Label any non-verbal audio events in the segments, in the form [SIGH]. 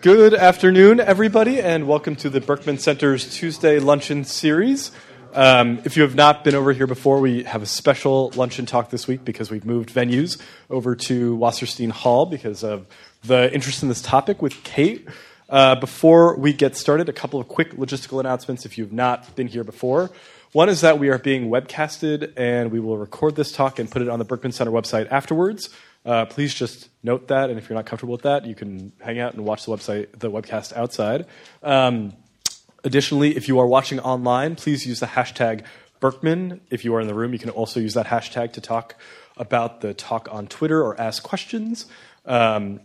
Good afternoon, everybody, and welcome to the Berkman Center's Tuesday Luncheon Series. Um, if you have not been over here before, we have a special luncheon talk this week because we've moved venues over to Wasserstein Hall because of the interest in this topic with Kate. Uh, before we get started, a couple of quick logistical announcements if you've not been here before. One is that we are being webcasted, and we will record this talk and put it on the Berkman Center website afterwards. Uh, please just note that, and if you're not comfortable with that, you can hang out and watch the website, the webcast outside. Um, additionally, if you are watching online, please use the hashtag Berkman. If you are in the room, you can also use that hashtag to talk about the talk on Twitter or ask questions. Um,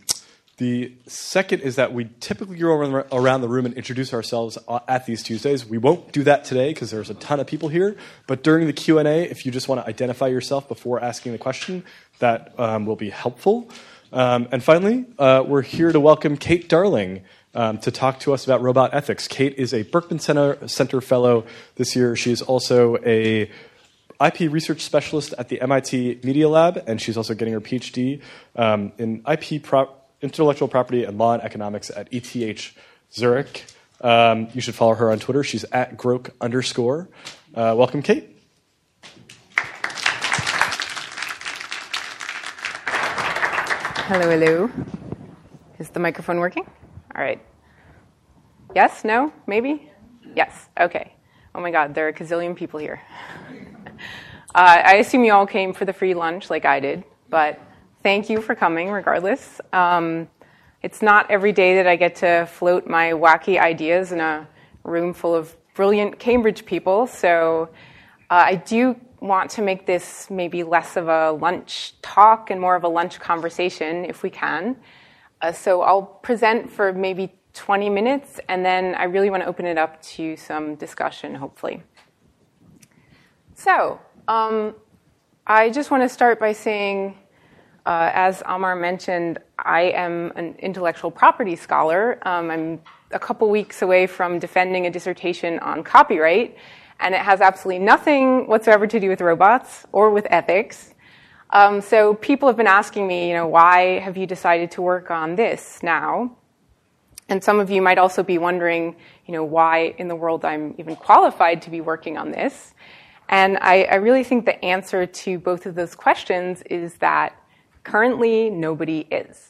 the second is that we typically go around the room and introduce ourselves at these Tuesdays. We won't do that today because there's a ton of people here. But during the Q and A, if you just want to identify yourself before asking the question, that um, will be helpful. Um, and finally, uh, we're here to welcome Kate Darling um, to talk to us about robot ethics. Kate is a Berkman Center, Center Fellow this year. She is also a IP research specialist at the MIT Media Lab, and she's also getting her PhD um, in IP pro- intellectual property and law and economics at ETH Zurich. Um, you should follow her on Twitter. She's at Grok underscore. Uh, welcome, Kate. Hello, hello. Is the microphone working? All right. Yes? No? Maybe? Yes. Okay. Oh my God, there are a gazillion people here. [LAUGHS] Uh, I assume you all came for the free lunch like I did, but thank you for coming regardless. Um, it's not every day that I get to float my wacky ideas in a room full of brilliant Cambridge people, so uh, I do want to make this maybe less of a lunch talk and more of a lunch conversation if we can. Uh, so I'll present for maybe 20 minutes, and then I really want to open it up to some discussion, hopefully. So, um, I just want to start by saying uh, as Amar mentioned, I am an intellectual property scholar. Um, I'm a couple weeks away from defending a dissertation on copyright, and it has absolutely nothing whatsoever to do with robots or with ethics. Um, so people have been asking me, you know, why have you decided to work on this now? And some of you might also be wondering, you know, why in the world I'm even qualified to be working on this. And I, I really think the answer to both of those questions is that Currently, nobody is.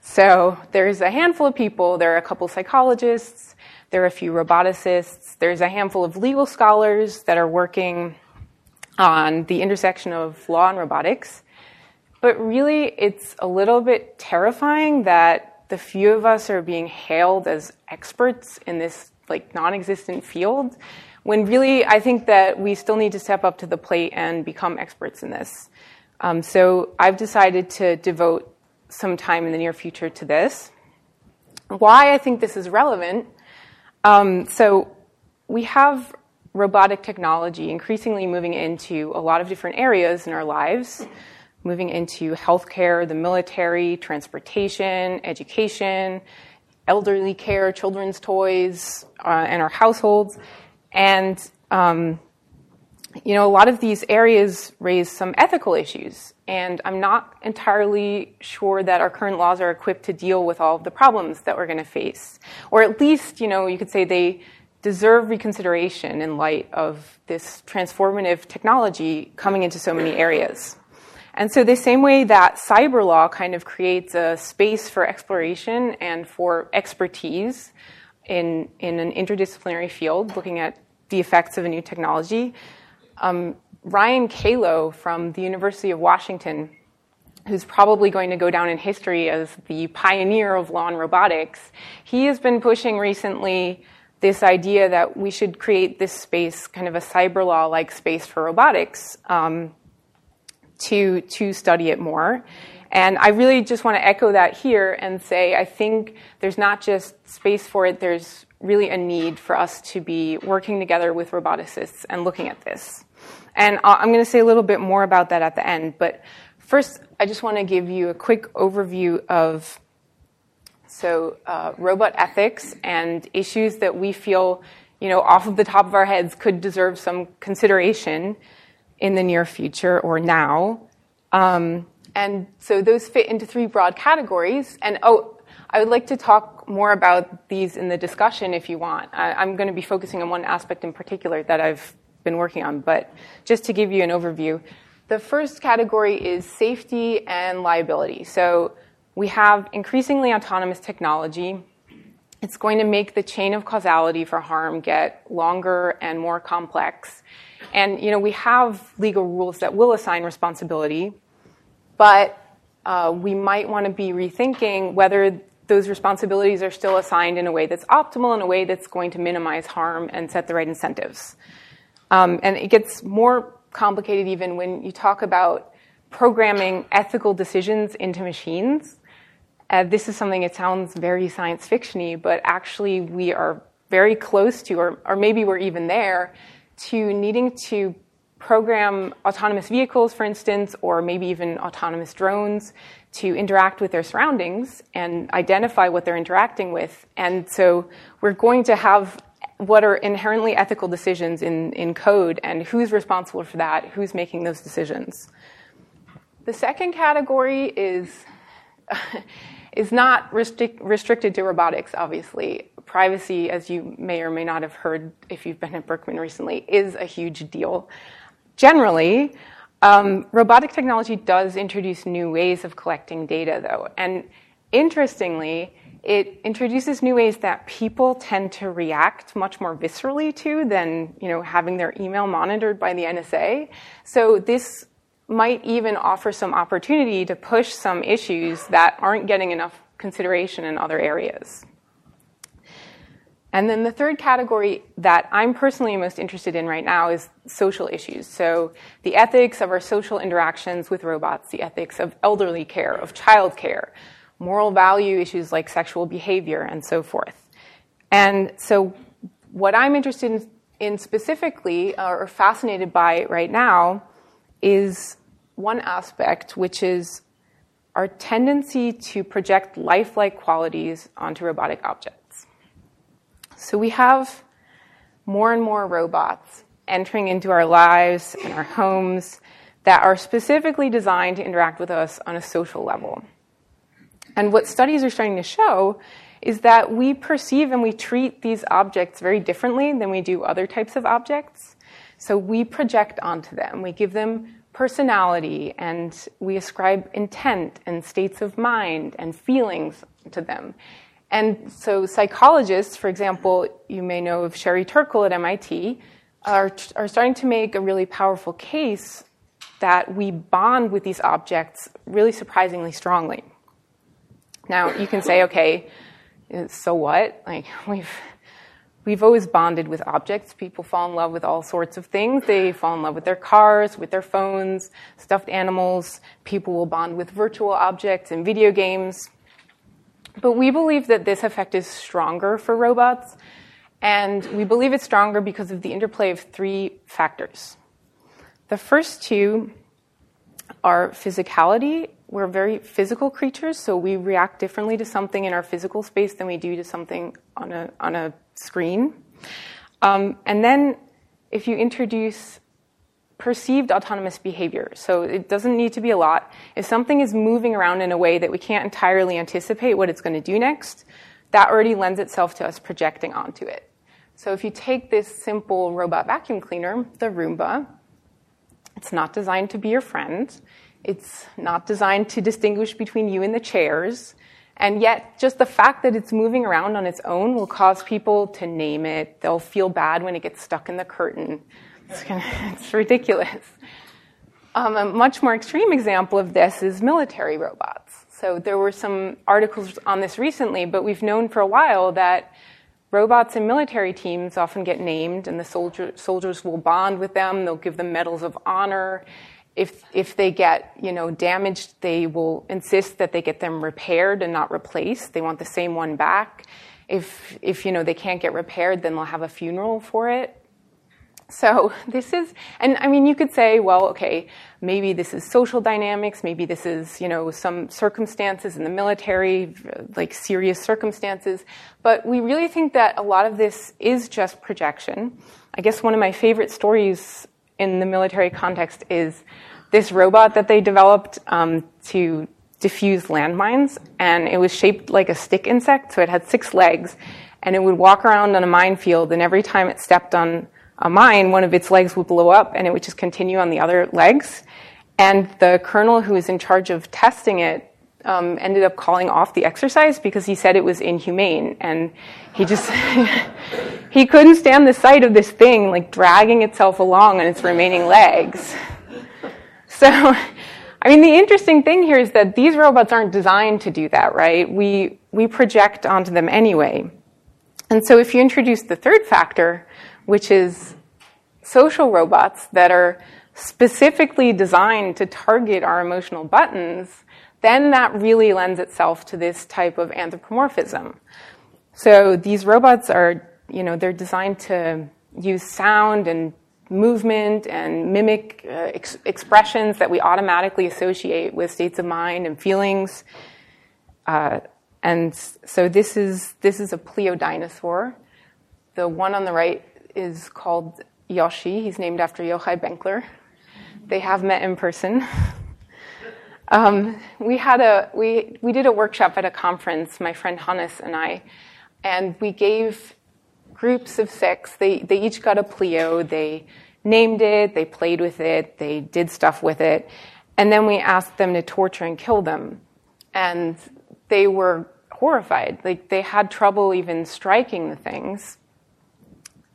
So there's a handful of people. There are a couple psychologists. There are a few roboticists. There's a handful of legal scholars that are working on the intersection of law and robotics. But really, it's a little bit terrifying that the few of us are being hailed as experts in this like non-existent field when really I think that we still need to step up to the plate and become experts in this. Um, so I've decided to devote some time in the near future to this. Why I think this is relevant. Um, so we have robotic technology increasingly moving into a lot of different areas in our lives, moving into healthcare, the military, transportation, education, elderly care, children's toys, uh, and our households. And um, you know, a lot of these areas raise some ethical issues, and I'm not entirely sure that our current laws are equipped to deal with all of the problems that we're going to face. Or at least, you know, you could say they deserve reconsideration in light of this transformative technology coming into so many areas. And so, the same way that cyber law kind of creates a space for exploration and for expertise in, in an interdisciplinary field looking at the effects of a new technology, um, Ryan Calo from the University of Washington, who's probably going to go down in history as the pioneer of law and robotics, he has been pushing recently this idea that we should create this space, kind of a cyber law like space for robotics, um, to, to study it more. And I really just want to echo that here and say I think there's not just space for it, there's really a need for us to be working together with roboticists and looking at this. And I'm going to say a little bit more about that at the end. But first, I just want to give you a quick overview of so uh, robot ethics and issues that we feel, you know, off of the top of our heads could deserve some consideration in the near future or now. Um, and so those fit into three broad categories. And oh, I would like to talk more about these in the discussion if you want. I, am going to be focusing on one aspect in particular that I've been working on, but just to give you an overview. The first category is safety and liability. So we have increasingly autonomous technology. It's going to make the chain of causality for harm get longer and more complex. And you know, we have legal rules that will assign responsibility, but uh, we might want to be rethinking whether those responsibilities are still assigned in a way that's optimal, in a way that's going to minimize harm and set the right incentives. Um, and it gets more complicated even when you talk about programming ethical decisions into machines. Uh, this is something it sounds very science fictiony, but actually we are very close to, or, or maybe we're even there, to needing to program autonomous vehicles, for instance, or maybe even autonomous drones to interact with their surroundings and identify what they're interacting with. And so we're going to have what are inherently ethical decisions in, in code and who's responsible for that, who's making those decisions. The second category is, [LAUGHS] is not restric- restricted to robotics, obviously. Privacy, as you may or may not have heard if you've been at Berkman recently, is a huge deal generally, um, robotic technology does introduce new ways of collecting data, though. And interestingly, it introduces new ways that people tend to react much more viscerally to than you know having their email monitored by the NSA. So this might even offer some opportunity to push some issues that aren't getting enough consideration in other areas. And then the third category that I'm personally most interested in right now is social issues. So the ethics of our social interactions with robots, the ethics of elderly care, of child care, moral value issues like sexual behavior, and so forth. And so what I'm interested in, specifically or fascinated by right now is one aspect, which is our tendency to project lifelike qualities onto robotic objects. So we have more and more robots entering into our lives and our homes that are specifically designed to interact with us on a social level. And what studies are starting to show is that we perceive and we treat these objects very differently than we do other types of objects. So we project onto them, we give them personality, and we ascribe intent and states of mind and feelings to them. And so psychologists, for example, you may know of Sherry Turkle at MIT, are, are starting to make a really powerful case that we bond with these objects really surprisingly strongly. Now, you can say, okay, so what? Like, we've, we've always bonded with objects. People fall in love with all sorts of things. They fall in love with their cars, with their phones, stuffed animals. People will bond with virtual objects and video games. But we believe that this effect is stronger for robots, and we believe it's stronger because of the interplay of three factors. The first two are physicality. We're very physical creatures, so we react differently to something in our physical space than we do to something on a, on a screen. Um, and then if you introduce perceived autonomous behavior. So it doesn't need to be a lot. If something is moving around in a way that we can't entirely anticipate what it's going to do next, that already lends itself to us projecting onto it. So if you take this simple robot vacuum cleaner, the Roomba, it's not designed to be your friend. It's not designed to distinguish between you and the chairs. And yet, just the fact that it's moving around on its own will cause people to name it. They'll feel bad when it gets stuck in the curtain. It's, kind of, [LAUGHS] it's ridiculous. Um, a much more extreme example of this is military robots. So there were some articles on this recently, but we've known for a while that robots in military teams often get named, and the soldier, soldiers will bond with them. They'll give them medals of honor. If if they get you know damaged, they will insist that they get them repaired and not replaced. They want the same one back. If if you know they can't get repaired, then they'll have a funeral for it. So [LAUGHS] this is, and I mean, you could say, well, okay, maybe this is social dynamics, maybe this is, you know, some circumstances in the military, like serious circumstances, but we really think that a lot of this is just projection. I guess one of my favorite stories in the military context is this robot that they developed um, to diffuse landmines, and it was shaped like a stick insect, so it had six legs, and it would walk around on a minefield, and every time it stepped on a mine, one of its legs would blow up, and it would just continue on the other legs. And the colonel who was in charge of testing it um, ended up calling off the exercise because he said it was inhumane, and he just [LAUGHS] he couldn't stand the sight of this thing like dragging itself along on its remaining legs. So I mean, the interesting thing here is that these robots aren't designed to do that, right? We, we project onto them anyway. And so if you introduce the third factor, which is social robots that are specifically designed to target our emotional buttons, then that really lends itself to this type of anthropomorphism. So these robots are, you know, they're designed to use sound and movement and mimic uh, ex- expressions that we automatically associate with states of mind and feelings. Uh, and so this is this is a pleo dinosaur. The one on the right is called Yoshi. He's named after Yochai Benkler. They have met in person. [LAUGHS] um, we had a we we did a workshop at a conference. My friend Hannes and I, and we gave groups of six. They, they each got a pleo. They named it, they played with it, they did stuff with it. And then we asked them to torture and kill them. And they were horrified. Like they had trouble even striking the things.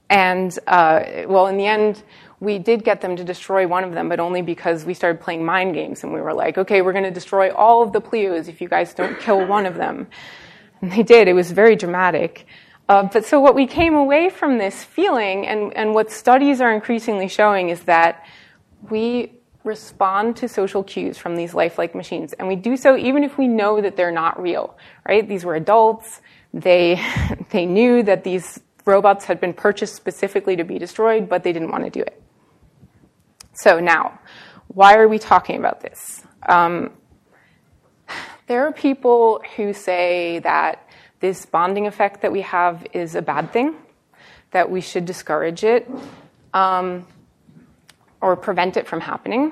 And uh, well, in the end, we did get them to destroy one of them, but only because we started playing mind games and we were like, okay, we're going to destroy all of the pleos if you guys don't kill one of them. And they did. It was very dramatic. Uh, but so what we came away from this feeling, and, and what studies are increasingly showing, is that we respond to social cues from these lifelike machines, and we do so even if we know that they're not real. Right? These were adults. They [LAUGHS] they knew that these robots had been purchased specifically to be destroyed, but they didn't want to do it. So now, why are we talking about this? Um, there are people who say that this bonding effect that we have is a bad thing, that we should discourage it um, or prevent it from happening.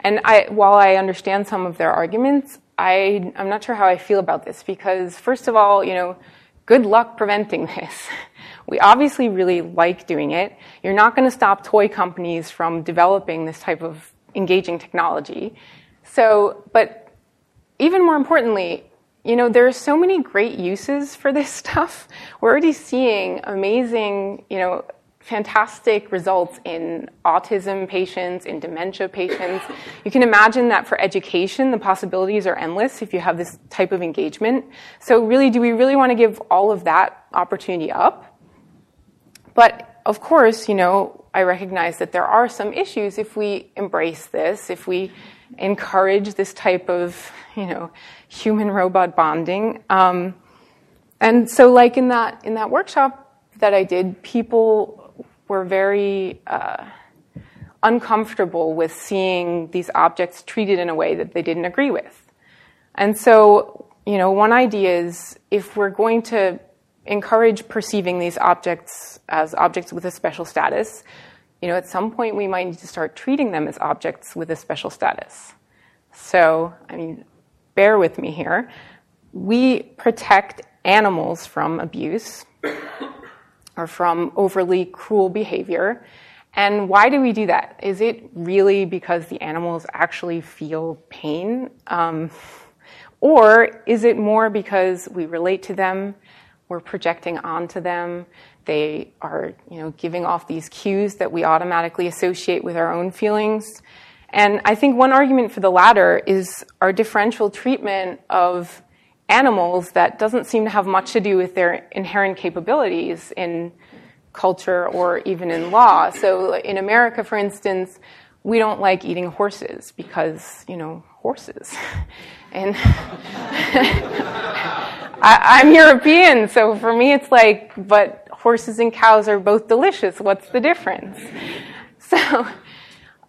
And I, while I understand some of their arguments, I, I'm not sure how I feel about this because, first of all, you know, good luck preventing this. [LAUGHS] We obviously really like doing it. You're not going to stop toy companies from developing this type of engaging technology. So, but even more importantly, you know, there are so many great uses for this [LAUGHS] stuff. We're already seeing amazing, you know, fantastic results in autism patients, in dementia patients. You can imagine that for education, the possibilities are endless if you have this type of engagement. So really, do we really want to give all of that opportunity up? But of course, you know, I recognize that there are some issues if we embrace this, if we encourage this type of, you know, human robot bonding. Um, and so, like in that in that workshop that I did, people were very uh, uncomfortable with seeing these objects treated in a way that they didn't agree with. And so, you know, one idea is if we're going to encourage perceiving these objects as objects with a special status, you know, at some point we might need to start treating them as objects with a special status. So, I mean, bear with me here. We protect animals from abuse or from overly cruel behavior. And why do we do that? Is it really because the animals actually feel pain? Um, or is it more because we relate to them, we're projecting onto them, they are you know, giving off these cues that we automatically associate with our own feelings? And I think one argument for the latter is our differential treatment of animals that doesn't seem to have much to do with their inherent capabilities in culture or even in law. So in America, for instance, we don't like eating horses because, you know, horses. [LAUGHS] And [LAUGHS] I, am European, so for me it's like, but horses and cows are both delicious. What's the difference? [LAUGHS] So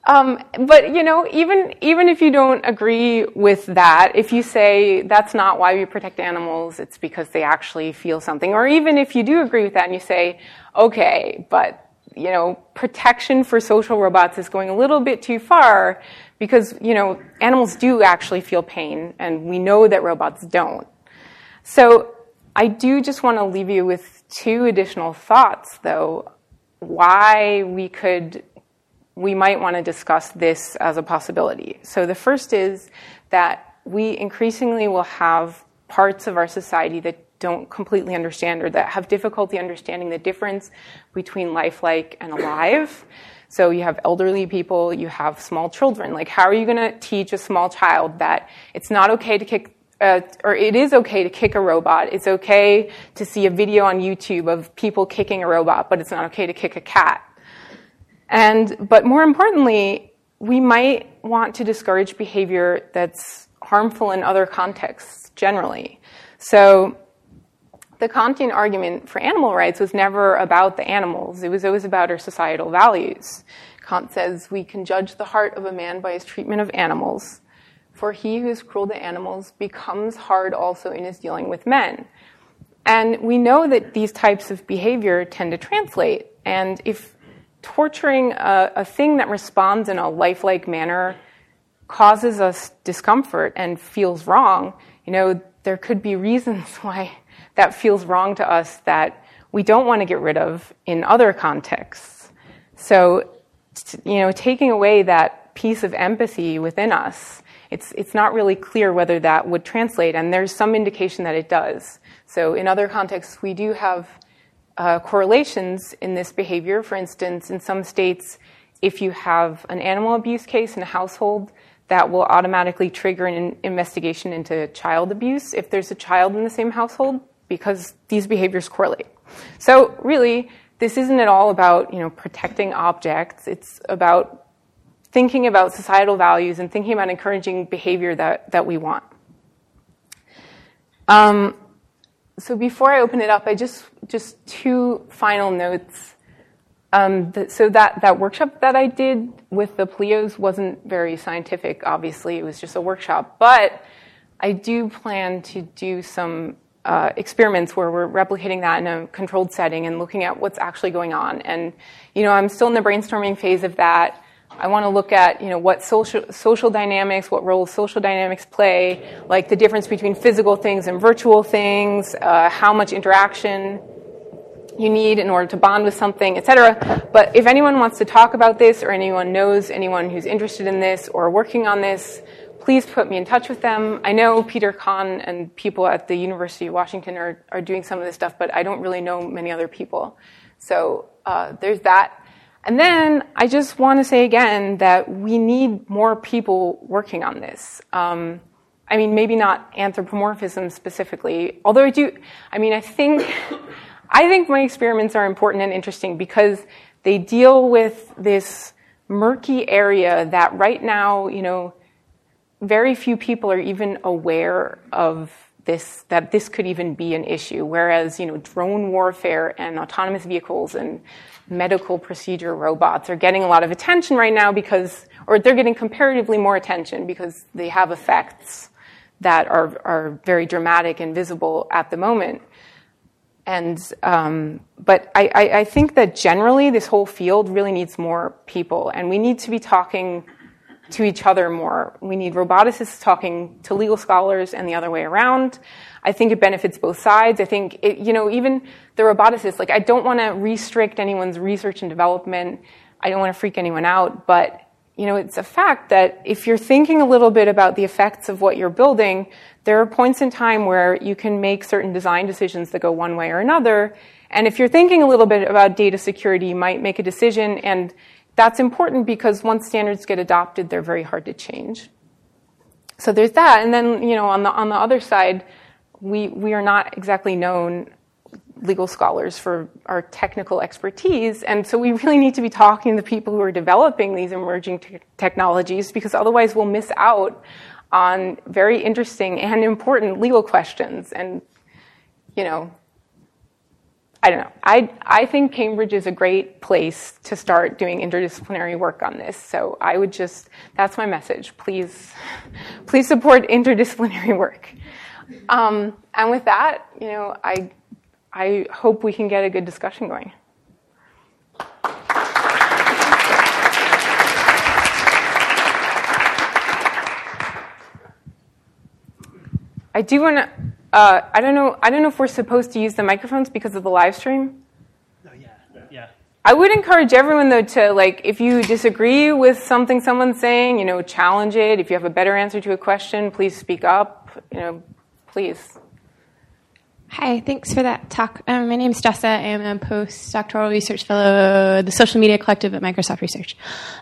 um, but you know, even even if you don't agree with that, if you say that's not why we protect animals, it's because they actually feel something, or even if you do agree with that and you say, okay, but you know, protection for social robots is going a little bit too far because, you know, animals do actually feel pain, and we know that robots don't. So I do just want to leave you with two additional thoughts, though, why we could, we might want to discuss this as a possibility. So the first is that we increasingly will have parts of our society that don't completely understand or that have difficulty understanding the difference between lifelike and alive. So you have elderly people, you have small children. Like, how are you going to teach a small child that it's not okay to kick, uh, or it is okay to kick a robot? It's okay to see a video on YouTube of people kicking a robot, but it's not okay to kick a cat. And, but more importantly, we might want to discourage behavior that's harmful in other contexts generally. So, the Kantian argument for animal rights was never about the animals, it was always about our societal values. Kant says, We can judge the heart of a man by his treatment of animals, for he who is cruel to animals becomes hard also in his dealing with men. And we know that these types of behavior tend to translate. And if torturing a, a thing that responds in a lifelike manner causes us discomfort and feels wrong, you know, there could be reasons [LAUGHS] why that feels wrong to us that we don't want to get rid of in other contexts. So, you know, taking away that piece of empathy within us, it's, it's not really clear whether that would translate, and there's some indication that it does. So, in other contexts, we do have uh, correlations in this behavior. For instance, in some states, if you have an animal abuse case in a household, that will automatically trigger an investigation into child abuse if there's a child in the same household because these behaviors correlate. So really, this isn't at all about you know protecting objects. It's about thinking about societal values and thinking about encouraging behavior that, that we want. Um, so before I open it up, I just just two final notes. Um, the, so that, that workshop that I did with the Pleos wasn't very scientific, obviously. It was just a workshop. But I do plan to do some uh, experiments where we're replicating that in a controlled setting and looking at what's actually going on. And, you know, I'm still in the brainstorming phase of that. I want to look at, you know, what social, social dynamics, what role social dynamics play, like the difference between physical things and virtual things, uh, how much interaction you need in order to bond with something, etc. But if anyone wants to talk about this or anyone knows anyone who's interested in this or working on this, please put me in touch with them. I know Peter Kahn and people at the University of Washington are, are doing some of this stuff, but I don't really know many other people. So uh, there's that. And then I just want to say again that we need more people working on this. Um, I mean, maybe not anthropomorphism specifically, although I do, I mean, I think, I think my experiments are important and interesting because they deal with this murky area that right now, you know, very few people are even aware of this that this could even be an issue whereas you know drone warfare and autonomous vehicles and medical procedure robots are getting a lot of attention right now because or they're getting comparatively more attention because they have effects that are are very dramatic and visible at the moment and um, but I, I, I think that generally this whole field really needs more people and we need to be talking to each other more. We need roboticists talking to legal scholars and the other way around. I think it benefits both sides. I think, it, you know, even the roboticists, like, I don't want to restrict anyone's research and development. I don't want to freak anyone out, but, you know, it's a fact that if you're thinking a little bit about the effects of what you're building, there are points in time where you can make certain design decisions that go one way or another. And if you're thinking a little bit about data security, you might make a decision and that's important because once standards get adopted, they're very hard to change. So there's that. And then, you know, on the, on the other side, we, we are not exactly known legal scholars for our technical expertise. And so we really need to be talking to the people who are developing these emerging te- technologies because otherwise we'll miss out on very interesting and important legal questions. And, you know, I don't know. I, I think Cambridge is a great place to start doing interdisciplinary work on this. So I would just, that's my message. Please, please support interdisciplinary work. Um, and with that, you know, I, I hope we can get a good discussion going. I do want to. Uh, I don't know. I don't know if we're supposed to use the microphones because of the live stream. Oh, yeah. yeah. I would encourage everyone though to like if you disagree with something someone's saying, you know, challenge it. If you have a better answer to a question, please speak up. You know, please. Hi, thanks for that talk. Um, my name is Jessa. I am a postdoctoral research fellow at the Social Media Collective at Microsoft Research.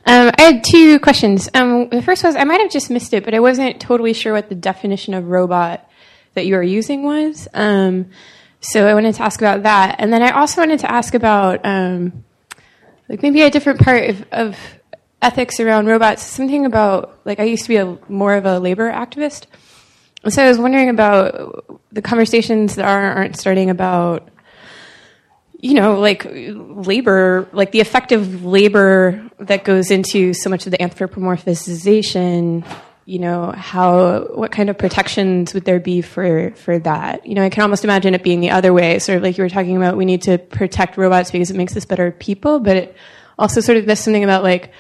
Um, I had two questions. Um, the first was I might have just missed it, but I wasn't totally sure what the definition of robot that you were using was. Um, so I wanted to ask about that, and then I also wanted to ask about um, like maybe a different part of, of ethics around robots. Something about like I used to be a more of a labor activist. So I was wondering about the conversations that are, aren't starting about, you know, like labor, like the affective labor that goes into so much of the anthropomorphization. You know, how what kind of protections would there be for for that? You know, I can almost imagine it being the other way, sort of like you were talking about. We need to protect robots because it makes us better people, but it also sort of there's something about like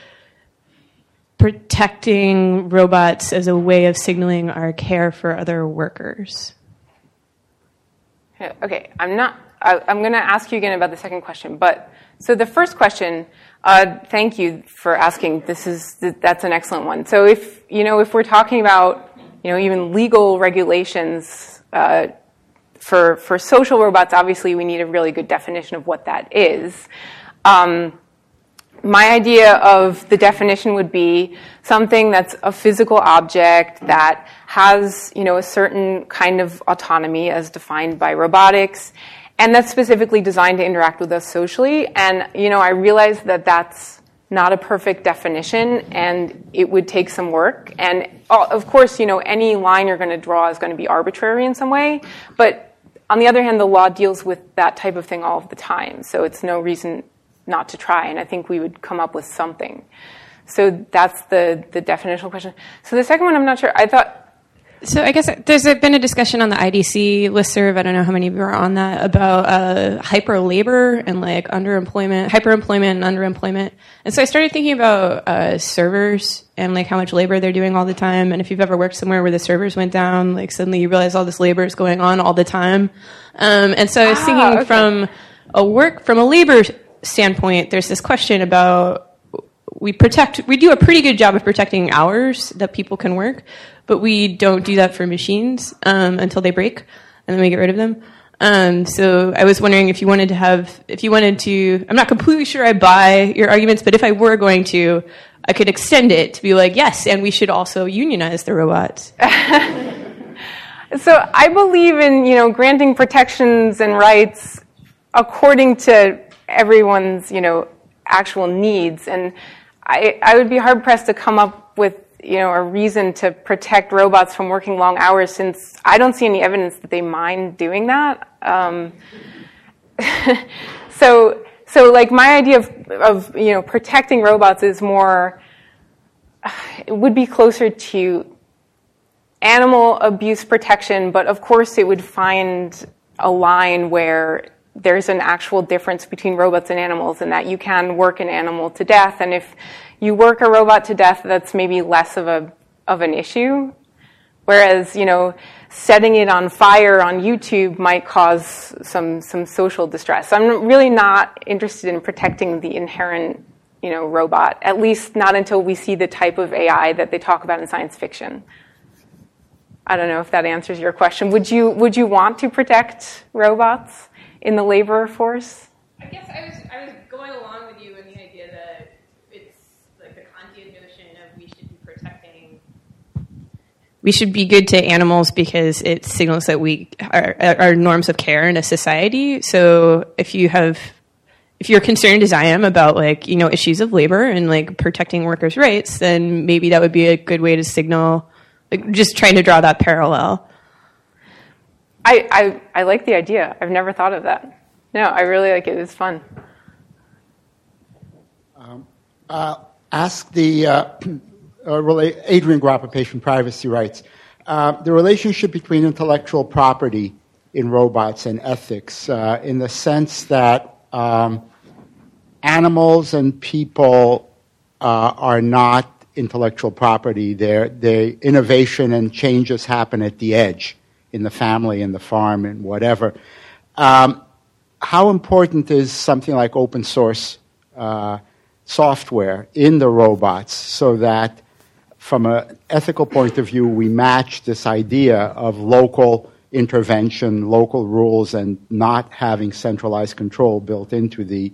protecting robots as a way of signaling our care for other workers? Okay, I'm not. I, am going to ask you again about the second question, but so the first question. Uh, thank you for asking. This is that's an excellent one. So if you know if we're talking about you know even legal regulations uh, for for social robots, obviously we need a really good definition of what that is. Um, my idea of the definition would be something that's a physical object that has, you know, a certain kind of autonomy as defined by robotics, and that's specifically designed to interact with us socially. And, you know, I realize that that's not a perfect definition, and it would take some work. And uh, of course, you know, any line you're going to draw is going to be arbitrary in some way, but on the other hand, the law deals with that type of thing all of the time, so it's no reason not to try, and I think we would come up with something. So that's the, the definitional question. So the second one, I'm not sure. I thought. So I guess there's been a discussion on the IDC listserv. I don't know how many of you are on that about uh, hyper labor and like underemployment, hyperemployment and underemployment. And so I started thinking about uh, servers and like how much labor they're doing all the time. And if you've ever worked somewhere where the servers went down, like suddenly you realize all this labor is going on all the time. Um, and so I was ah, thinking okay. from a work from a labor standpoint, there's this question about we protect we do a pretty good job of protecting hours that people can work, but we don't do that for machines um, until they break, and then we get rid of them. Um, so I was wondering if you wanted to have if you wanted to. I'm not completely sure I buy your arguments, but if I were going to, I could extend it to be like yes, and we should also unionize the robots. [LAUGHS] so I believe in you know granting protections and rights according to everyone's you know actual needs and I, I would be hard pressed to come up with you know a reason to protect robots from working long hours since I don't see any evidence that they mind doing that. Um, [LAUGHS] so so like my idea of of you know protecting robots is more it would be closer to animal abuse protection, but of course it would find a line where there's an actual difference between robots and animals in that you can work an animal to death. And if you work a robot to death, that's maybe less of a, of an issue. Whereas, you know, setting it on fire on YouTube might cause some, some social distress. I'm really not interested in protecting the inherent, you know, robot, at least not until we see the type of AI that they talk about in science fiction. I don't know if that answers your question. Would you, would you want to protect robots? In the labor force? I guess I was, I was going along with you in the idea that it's like the Kantian notion of we should be protecting. We should be good to animals because it signals that we are, are norms of care in a society. So if you have if you're concerned as I am about like you know issues of labor and like protecting workers' rights, then maybe that would be a good way to signal. Like, just trying to draw that parallel. I, I, I like the idea. I've never thought of that. No, I really like it. It's fun. Um, uh, ask the uh, [CLEARS THROAT] uh, Adrian Gropper, patient privacy rights. Uh, the relationship between intellectual property in robots and ethics, uh, in the sense that um, animals and people uh, are not intellectual property. Their, their innovation and changes happen at the edge in the family, in the farm, and whatever. Um, how important is something like open source uh, software in the robots so that, from an ethical point of view, we match this idea of local intervention, local rules, and not having centralized control built into the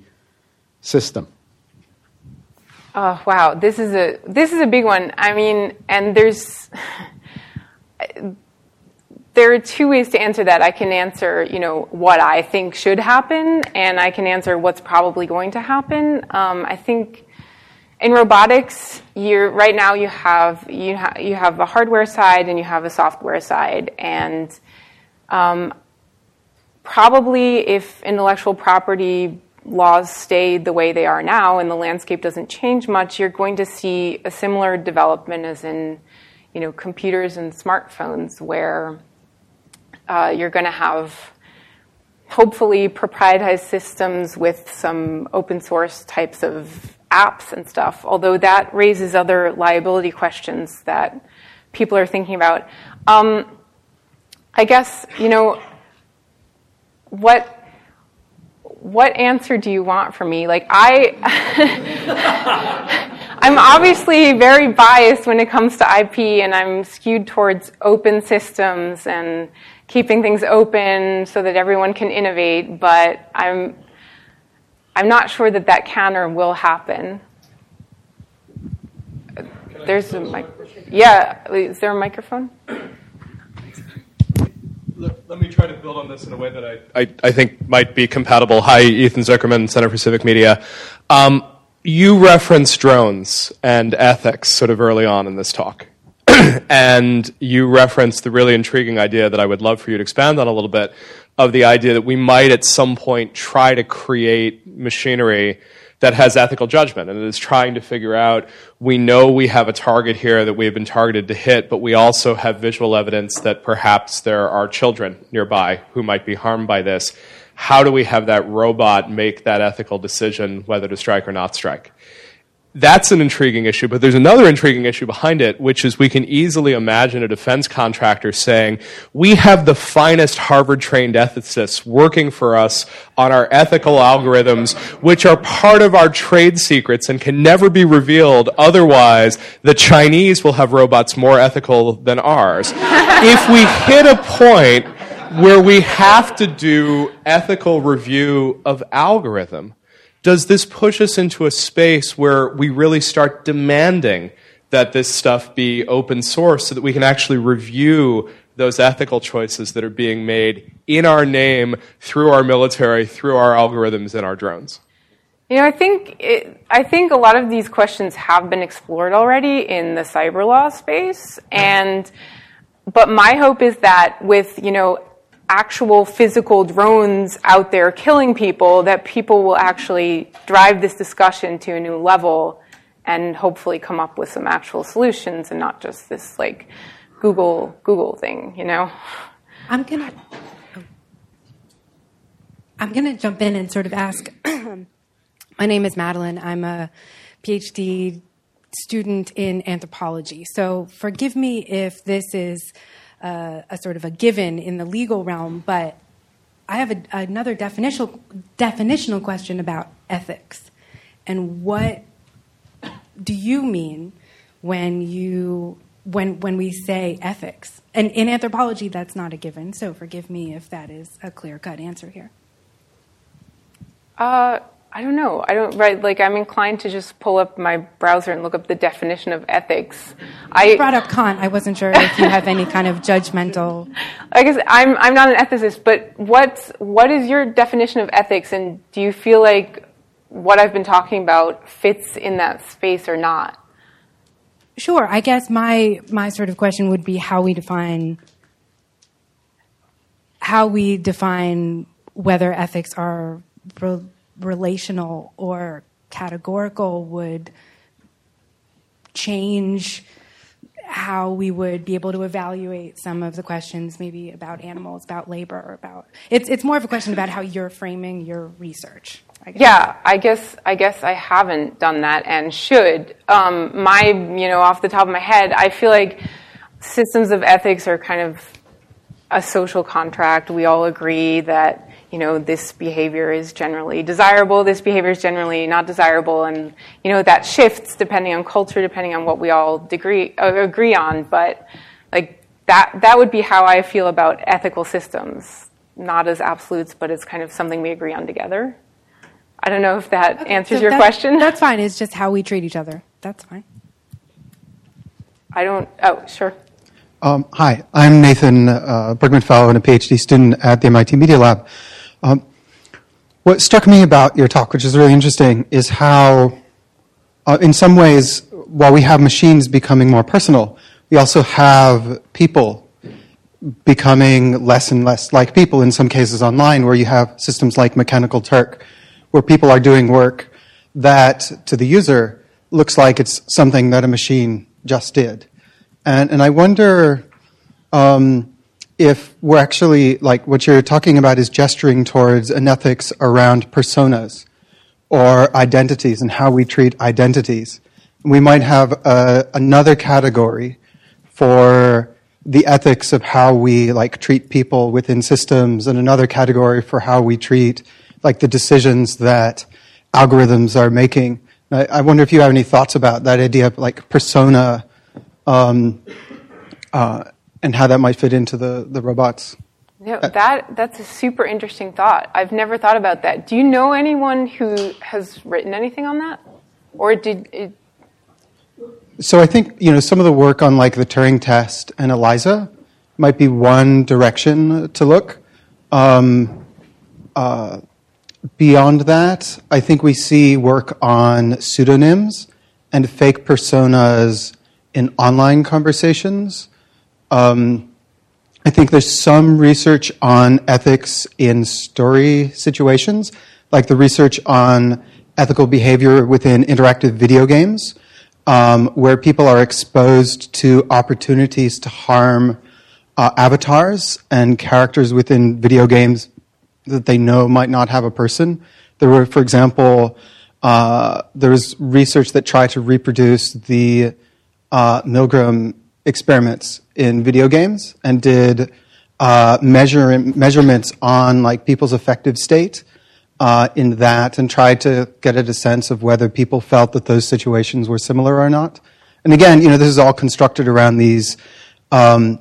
system? Oh, wow, this is a this is a big one. I mean, and there's there are two ways to answer that. I can answer, you know, what I think should happen, and I can answer what's probably going to happen. Um, I think in robotics, you're right now you have you ha- you have a hardware side and you have a software side, and um, probably if intellectual property laws stay the way they are now and the landscape doesn't change much, you're going to see a similar development as in, you know, computers and smartphones, where uh, you're going to have hopefully proprietized systems with some open source types of apps and stuff. Although that raises other liability questions that people are thinking about. Um, I guess you know what what answer do you want from me? Like I [LAUGHS] [LAUGHS] I'm obviously very biased when it comes to IP and I'm skewed towards open systems and keeping things open so that everyone can innovate, but I'm I'm not sure that that can or will happen. There's a mic. Yeah, is there a microphone? let, let, me try to build on this in a way that I, I, I, think might be compatible. Hi, Ethan Zuckerman, Center for Civic Media. Um, you referenced drones and ethics sort of early on in this talk. [CLEARS THROAT] and you referenced the really intriguing idea that I would love for you to expand on a little bit of the idea that we might at some point try to create machinery that has ethical judgment and is trying to figure out we know we have a target here that we have been targeted to hit, but we also have visual evidence that perhaps there are children nearby who might be harmed by this. How do we have that robot make that ethical decision whether to strike or not strike? that's an intriguing issue, but there's another intriguing issue behind it, which is we can easily imagine a defense contractor saying, We have the finest Harvard trained ethicists working for us on our ethical algorithms, which are part of our trade secrets and can never be revealed. Otherwise, the Chinese will have robots more ethical than ours. [LAUGHS] if we hit a point where we have to do ethical review of algorithm, does this push us into a space where we really start demanding that this stuff be open source so that we can actually review those ethical choices that are being made in our name through our military, through our algorithms, and our drones? You know, I think it, I think a lot of these questions have been explored already in the cyber law space, and but my hope is that with you know actual physical drones out there killing people, that people will actually drive this discussion to a new level and hopefully come up with some actual solutions and not just this like Google Google thing, you know. I'm gonna I'm gonna jump in and sort of ask. [CLEARS THROAT] My name is Madeline. I'm a PhD student in anthropology. So forgive me if this is uh, a sort of a given in the legal realm, but I have a, another definitional definitional question about ethics, and what do you mean when you when when we say ethics? And in anthropology, that's not a given. So forgive me if that is a clear cut answer here. Uh, I don't know. I don't right. Like I'm inclined to just pull up my browser and look up the definition of ethics. I brought up Kant. I wasn't sure if you have any kind of judgmental. [LAUGHS] I guess I'm I'm not an ethicist, but what's what is your definition of ethics, and do you feel like what I've been talking about fits in that space or not? Sure. I guess my my sort of question would be how we define how we define whether ethics are relational or categorical would change how we would be able to evaluate some of the questions maybe about animals about labor or about it's it's more of a question about how you're framing your research I yeah i guess i guess i haven't done that and should um, my you know off the top of my head i feel like systems of ethics are kind of a social contract. We all agree that you know this behavior is generally desirable, this behavior is generally not desirable, and you know that shifts depending on culture, depending on what we all degree, uh, agree on. But like that, that would be how I feel about ethical systems, not as absolutes, but as kind of something we agree on together. I don't know if that okay, answers so your that, question. [LAUGHS] That's fine. It's just how we treat each other. That's fine. I don't. Oh, sure. Um, hi, I'm Nathan uh, Berkman Fellow and a PhD student at the MIT Media Lab. Um, what struck me about your talk, which is really interesting, is how, uh, in some ways, while we have machines becoming more personal, we also have people becoming less and less like people, in some cases online, where you have systems like Mechanical Turk, where people are doing work that, to the user, looks like it's something that a machine just did. And, and I wonder um, if we're actually, like, what you're talking about is gesturing towards an ethics around personas or identities and how we treat identities. We might have another category for the ethics of how we like treat people within systems and another category for how we treat like the decisions that algorithms are making. I, I wonder if you have any thoughts about that idea of like persona um, uh, and how that might fit into the, the robots. Yeah, that that's a super interesting thought. I've never thought about that. Do you know anyone who has written anything on that, or did it? So I think you know some of the work on like the Turing test and ELIZA might be one direction to look. Um, uh, beyond that, I think we see work on pseudonyms and fake personas in online conversations. Um, I think there's some research on ethics in story situations, like the research on ethical behavior within interactive video games, um, where people are exposed to opportunities to harm uh, avatars and characters within video games that they know might not have a person. There were, for example, uh, there was research that tried to reproduce the uh, Milgram experiments in video games and did uh, measure, measurements on like people's affective state uh, in that and tried to get at a sense of whether people felt that those situations were similar or not. And again, you know, this is all constructed around these um,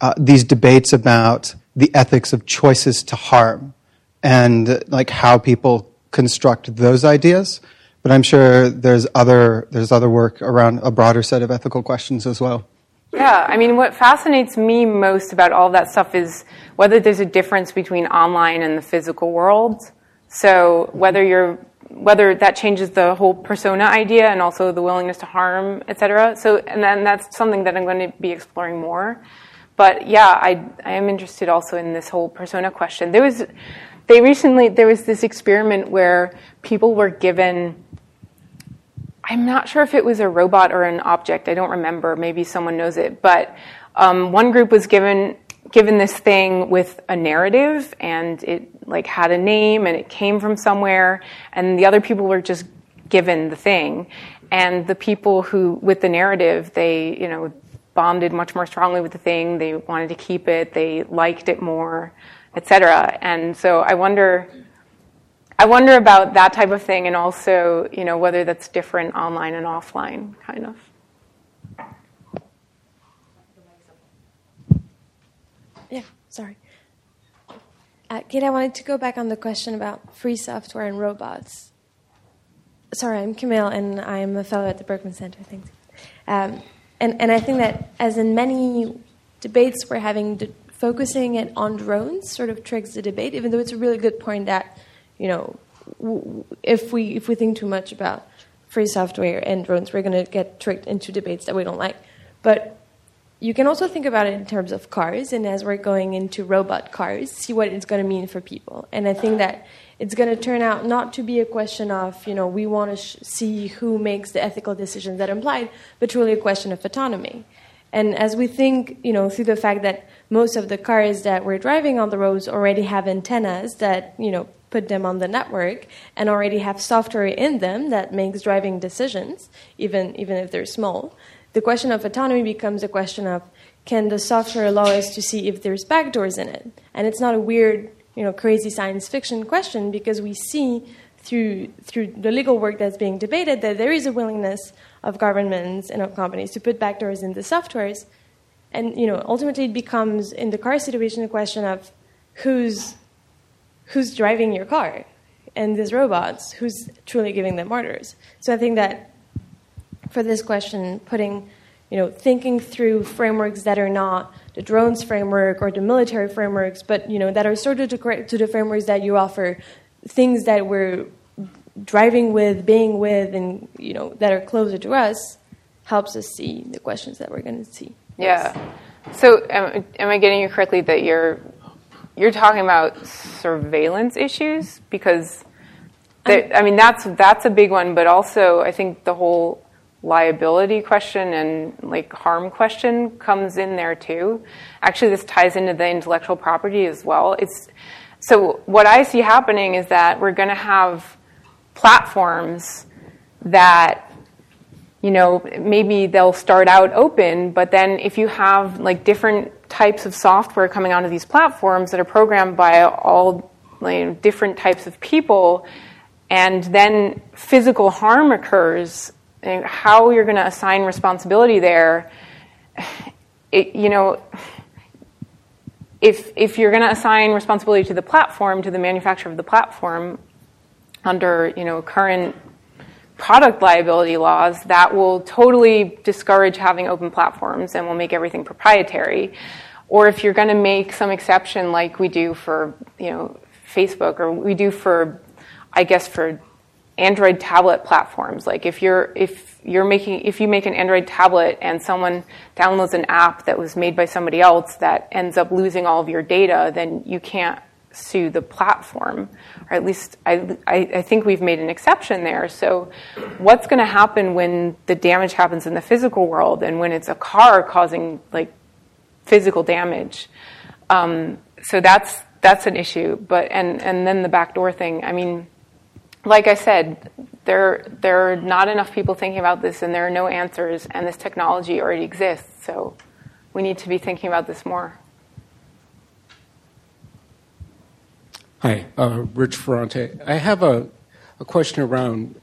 uh, these debates about the ethics of choices to harm and like how people construct those ideas. But I'm sure there's other, there's other work around a broader set of ethical questions as well. Yeah, I mean, what fascinates me most about all that stuff is whether there's a difference between online and the physical world. So whether you're whether that changes the whole persona idea and also the willingness to harm, et cetera. So, and then that's something that I'm going to be exploring more. But yeah, I, I am interested also in this whole persona question. There was, they recently, there was this experiment where people were given I'm not sure if it was a robot or an object. I don't remember. Maybe someone knows it. But um, one group was given given this thing with a narrative, and it like had a name, and it came from somewhere. And the other people were just given the thing. And the people who with the narrative, they you know bonded much more strongly with the thing. They wanted to keep it. They liked it more, etc. And so I wonder I wonder about that type of thing and also, you know, whether that's different online and offline, kind of. Yeah, sorry. Uh, Kate, I wanted to go back on the question about free software and robots. Sorry, I'm Camille, and I'm a fellow at the Berkman Center. Thanks. Um, and, and I think that, as in many debates we're having, de- focusing it on drones sort of triggers the debate, even though it's a really good point that you know, if we if we think too much about free software and drones, we're going to get tricked into debates that we don't like. But you can also think about it in terms of cars, and as we're going into robot cars, see what it's going to mean for people. And I think that it's going to turn out not to be a question of, you know, we want to sh- see who makes the ethical decisions that are implied, but truly a question of autonomy. And as we think, you know, through the fact that most of the cars that we're driving on the roads already have antennas that, you know, put them on the network and already have software in them that makes driving decisions, even, even if they're small, the question of autonomy becomes a question of can the software allow us to see if there's backdoors in it? And it's not a weird, you know, crazy science fiction question because we see through through the legal work that's being debated that there is a willingness of governments and of companies to put backdoors in the softwares. And you know, ultimately it becomes in the car situation a question of who's who's driving your car and these robots, who's truly giving them orders. So I think that for this question, putting, you know, thinking through frameworks that are not the drones framework or the military frameworks, but you know, that are sort of to, the frameworks that you offer, things that we're driving with, being with, and you know, that are closer to us, helps us see the questions that we're going to see. Yeah. So, am, am I getting you correctly that you're you're talking about surveillance issues because I mean that's that's a big one, but also I think the whole liability question and like harm question comes in there too. Actually, this ties into the intellectual property as well. It's so what I see happening is that we're going to have platforms that you know maybe they'll start out open, but then if you have like different types of software coming onto these platforms that are programmed by all like, different types of people, and then physical harm occurs, and how you're going to assign responsibility there, it, you know, if, if you're going to assign responsibility to the platform, to the manufacturer of the platform, under you know current product liability laws, that will totally discourage having open platforms and will make everything proprietary. Or if you're going to make some exception, like we do for you know Facebook, or we do for, I guess for Android tablet platforms. Like if you're if you're making if you make an Android tablet and someone downloads an app that was made by somebody else that ends up losing all of your data, then you can't sue the platform. Or at least I, I, I think we've made an exception there. So what's going to happen when the damage happens in the physical world and when it's a car causing like physical damage? Um, so that's that's an issue. But and and then the backdoor thing. I mean like I said, there, there are not enough people thinking about this, and there are no answers, and this technology already exists. So we need to be thinking about this more. Hi, uh, Rich Ferrante. I have a, a question around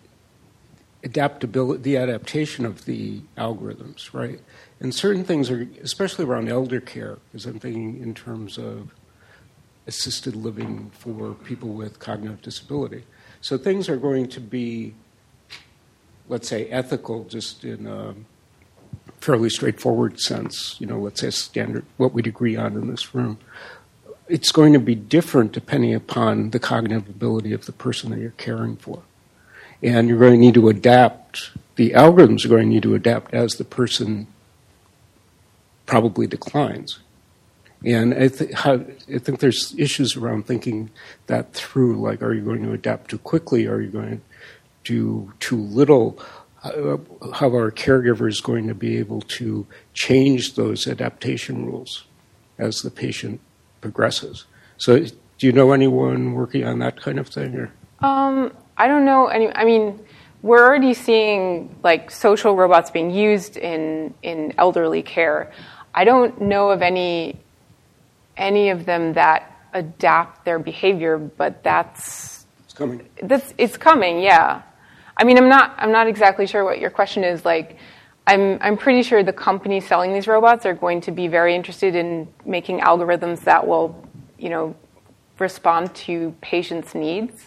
adaptability, the adaptation of the algorithms, right? And certain things are, especially around elder care, because I'm thinking in terms of assisted living for people with cognitive disability. So things are going to be, let's say, ethical just in a fairly straightforward sense. You know, let's say standard, what we'd agree on in this room. It's going to be different depending upon the cognitive ability of the person that you're caring for. And you're going to need to adapt, the algorithms are going to need to adapt as the person probably declines. And I, th- how, I, think there's issues around thinking that through. Like, are you going to adapt too quickly? Are you going to do too little? How are caregivers going to be able to change those adaptation rules as the patient progresses? So, do you know anyone working on that kind of thing? Or? Um, I don't know any. I mean, we're already seeing like social robots being used in in elderly care. I don't know of any any of them that adapt their behavior, but that's it's coming. That's it's coming, yeah. I mean, I'm not I'm not exactly sure what your question is. Like, I'm I'm pretty sure the companies selling these robots are going to be very interested in making algorithms that will, you know, respond to patients' needs.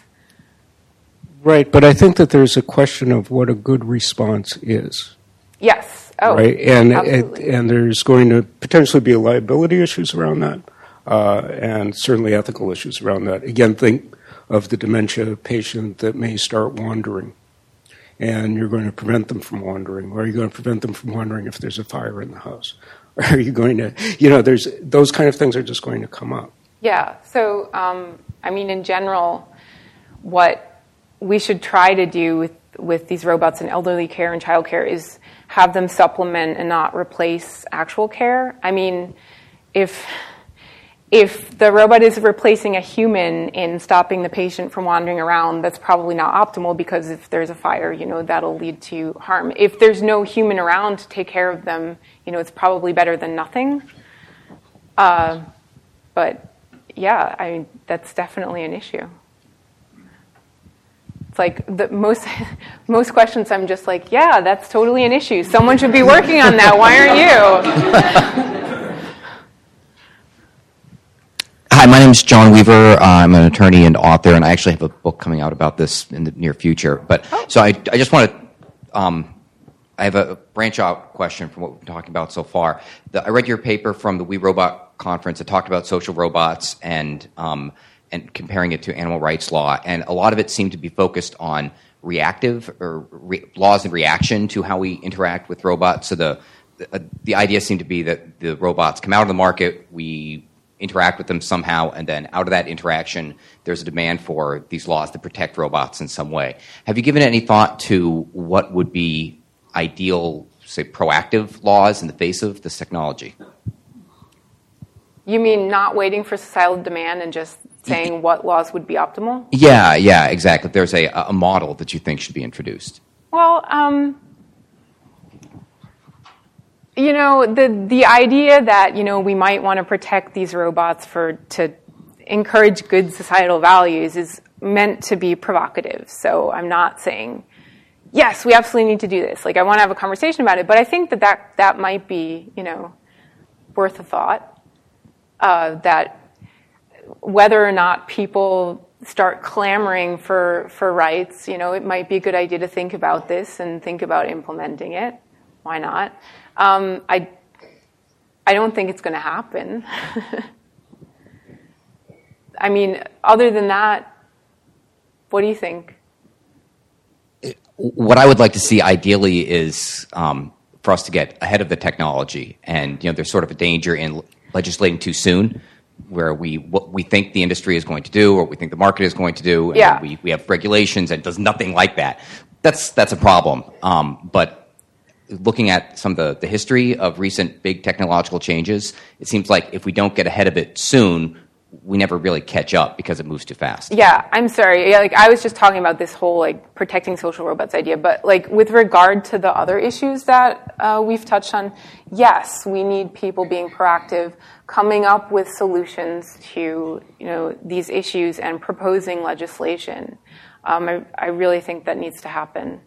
Right, but I think that there's a question of what a good response is. Yes. Oh, right, and it, and there's going to potentially be liability issues around that uh, and certainly ethical issues around that. Again, think of the dementia patient that may start wandering, and you're going to prevent them from wandering, or are you going to prevent them from wandering if there's a fire in the house? Or [LAUGHS] are you going to, you know, there's those kind of things are just going to come up. Yeah. So, um, I mean, in general, what we should try to do with with these robots in elderly care and child care is have them supplement and not replace actual care. I mean, if if the robot is replacing a human in stopping the patient from wandering around, that's probably not optimal because if there's a fire, you know, that'll lead to harm. If there's no human around to take care of them, you know, it's probably better than nothing. Uh, but yeah, I mean, that's definitely an issue. It's like the most [LAUGHS] most questions. I'm just like, yeah, that's totally an issue. Someone should be working on that. Why aren't you? [LAUGHS] Hi, my name is John Weaver. I'm an attorney and author, and I actually have a book coming out about this in the near future. But Oh. so I, I just want to, um, I have a branch out question from what we've been talking about so far. The, I read your paper from the We Robot conference that talked about social robots and um, and comparing it to animal rights law, and a lot of it seemed to be focused on reactive or re- laws in reaction to how we interact with robots. So the the, the idea seemed to be that the robots come out of the market, we interact with them somehow, and then out of that interaction, there's a demand for these laws to protect robots in some way. Have you given any thought to what would be ideal, say, proactive laws in the face of this technology? You mean not waiting for societal demand and just saying what laws would be optimal? Yeah, yeah, exactly. There's a, a model that you think should be introduced. Well, um, you know, the the idea that you know we might want to protect these robots for to encourage good societal values is meant to be provocative. So I'm not saying yes, we absolutely need to do this. Like I want to have a conversation about it, but I think that that, that might be you know worth a thought. Uh, that whether or not people start clamoring for, for rights, you know, it might be a good idea to think about this and think about implementing it. Why not? Um, I, I don't think it's going to happen. [LAUGHS] I mean, other than that, what do you think? What I would like to see ideally is um, for us to get ahead of the technology, and you know, there's sort of a danger in legislating too soon, where we what we think the industry is going to do, or we think the market is going to do, and Yeah. we, we have regulations and does nothing like that. That's that's a problem. Um, but looking at some of the, the history of recent big technological changes, it seems like if we don't get ahead of it soon, we never really catch up because it moves too fast. Yeah, I'm sorry. Yeah, like I was just talking about this whole like protecting social robots idea, but like with regard to the other issues that uh, we've touched on, yes, we need people being proactive, coming up with solutions to you know these issues and proposing legislation. Um, I, I really think that needs to happen.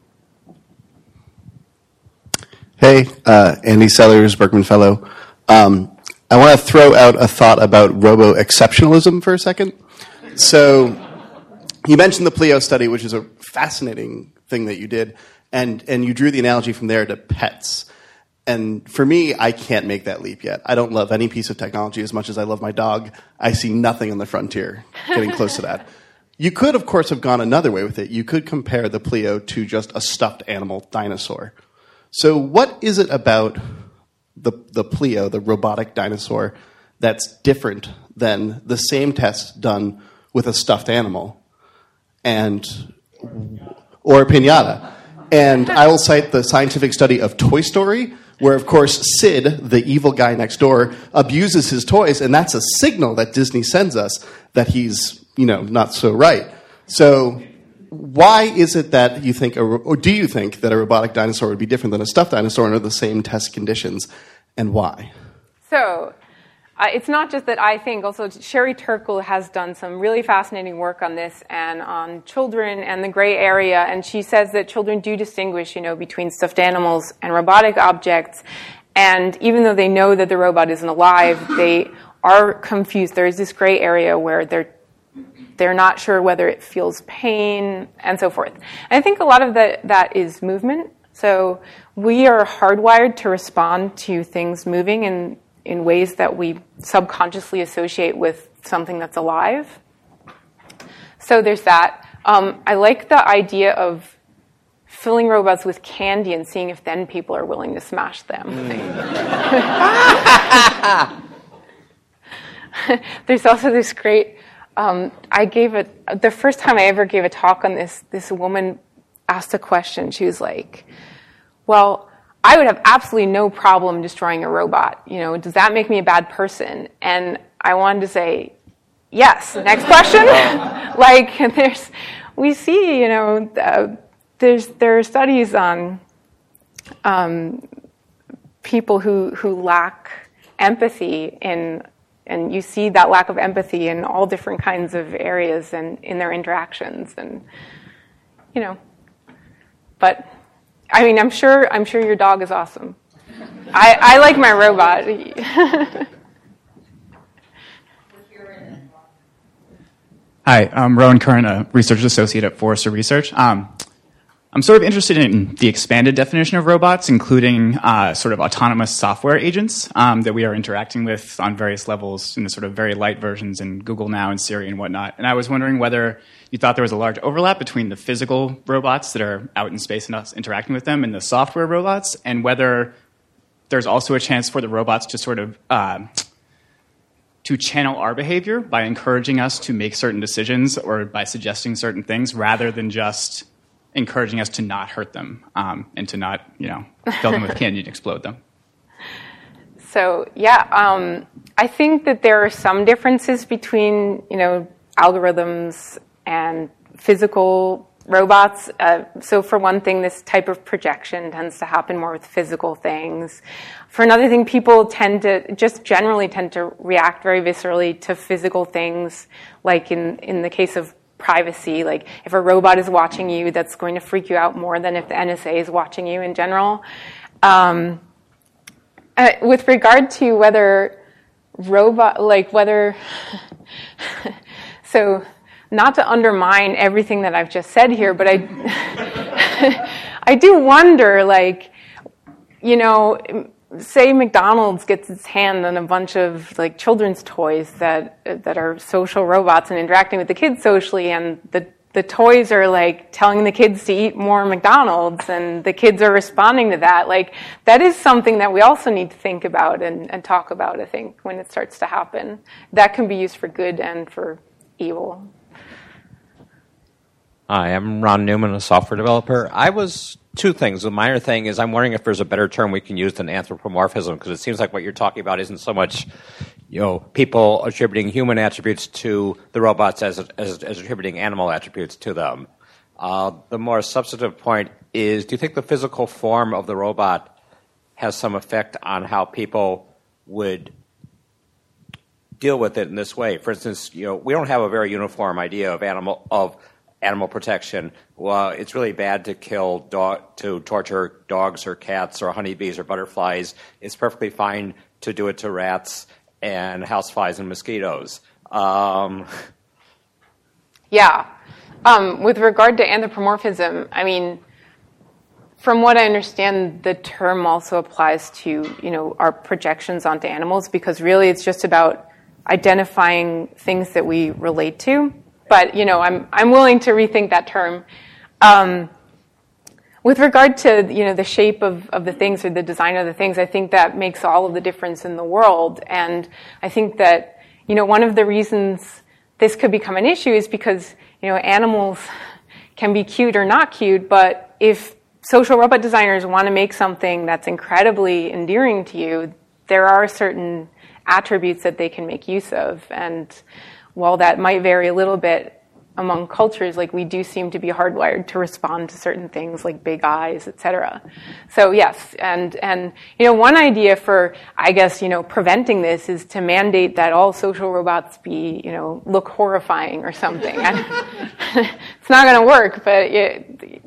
Hey, uh, Andy Sellars, Berkman Fellow. Um, I want to throw out a thought about robo exceptionalism for a second. So, you mentioned the Pleo study, which is a fascinating thing that you did, and, and you drew the analogy from there to pets. And for me, I can't make that leap yet. I don't love any piece of technology as much as I love my dog. I see nothing on the frontier getting close to that. [LAUGHS] You could, of course, have gone another way with it. You could compare the Pleo to just a stuffed animal dinosaur. So, what is it about the, the Pleo, the robotic dinosaur, that's different than the same test done with a stuffed animal and or a pinata? And I will cite the scientific study of Toy Story, where, of course, Sid, the evil guy next door, abuses his toys, and that's a signal that Disney sends us that he's, you know, not so right. So, why is it that you think, or do you think that a robotic dinosaur would be different than a stuffed dinosaur under the same test conditions, and why? So uh, it's not just that I think, also, Sherry Turkle has done some really fascinating work on this and on children and the gray area. And she says that children do distinguish, you know, between stuffed animals and robotic objects. And even though they know that the robot isn't alive, [LAUGHS] they are confused. There is this gray area where they're they're not sure whether it feels pain and so forth. And I think a lot of that, that is movement. So we are hardwired to respond to things moving in, in ways that we subconsciously associate with something that's alive. So there's that. Um, I like the idea of filling robots with candy and seeing if then people are willing to smash them. [LAUGHS] There's also this great. Um, I gave a the first time I ever gave a talk on this. This woman asked a question. She was like, "Well, I would have absolutely no problem destroying a robot. You know, does that make me a bad person?" And I wanted to say, yes. Next question. [LAUGHS] like, [LAUGHS] there's, we see, you know, uh, there's there are studies on um, people who who lack empathy in and you see that lack of empathy in all different kinds of areas and in their interactions and you know but i mean i'm sure i'm sure your dog is awesome i, I like my robot Hi, I'm Rowan Curran, a research associate at Forrester Research. Um, I'm sort of interested in the expanded definition of robots, including uh, sort of autonomous software agents um, that we are interacting with on various levels in the sort of very light versions in Google Now and Siri and whatnot. And I was wondering whether you thought there was a large overlap between the physical robots that are out in space and us interacting with them and the software robots, and whether there's also a chance for the robots to sort of uh, to channel our behavior by encouraging us to make certain decisions or by suggesting certain things rather than just encouraging us to not hurt them um, and to not, you know, fill them with candy and explode them. [LAUGHS] So yeah, um, I think that there are some differences between you know algorithms and physical robots. Uh, so for one thing, this type of projection tends to happen more with physical things. For another thing, people tend to just generally tend to react very viscerally to physical things, like in in the case of privacy. Like if a robot is watching you, that's going to freak you out more than if the NSA is watching you in general. Um, uh, with regard to whether robot, like whether, [LAUGHS] so not to undermine everything that I've just said here, but I, [LAUGHS] I do wonder, like, you know, say McDonald's gets its hand on a bunch of like children's toys that that are social robots and interacting with the kids socially, and the the toys are like telling the kids to eat more McDonald's, and the kids are responding to that. Like that is something that we also need to think about and, and talk about. I think when it starts to happen, that can be used for good and for evil. Hi, I'm Ron Newman, a software developer. I was two things. The minor thing is I'm wondering if there's a better term we can use than anthropomorphism because it seems like what you're talking about isn't so much, you know, people attributing human attributes to the robots as as, as attributing animal attributes to them. Uh, the more substantive point is: Do you think the physical form of the robot has some effect on how people would deal with it in this way? For instance, you know, we don't have a very uniform idea of animal of animal protection. Well, it's really bad to kill dog, to torture dogs or cats or honeybees or butterflies. It's perfectly fine to do it to rats and houseflies and mosquitoes. Um, [LAUGHS] yeah. Um, with regard to anthropomorphism, I mean, from what I understand, the term also applies to you know our projections onto animals because really it's just about identifying things that we relate to but you know, I'm I'm willing to rethink that term. Um, with regard to you know the shape of, of the things or the design of the things, I think that makes all of the difference in the world. And I think that you know one of the reasons this could become an issue is because you know animals can be cute or not cute, but if social robot designers want to make something that's incredibly endearing to you, there are certain attributes that they can make use of. And while that might vary a little bit among cultures, like we do seem to be hardwired to respond to certain things like big eyes, etc. So yes, and and you know one idea for I guess you know preventing this is to mandate that all social robots be you know look horrifying or something. [LAUGHS] it's not going to work, but it,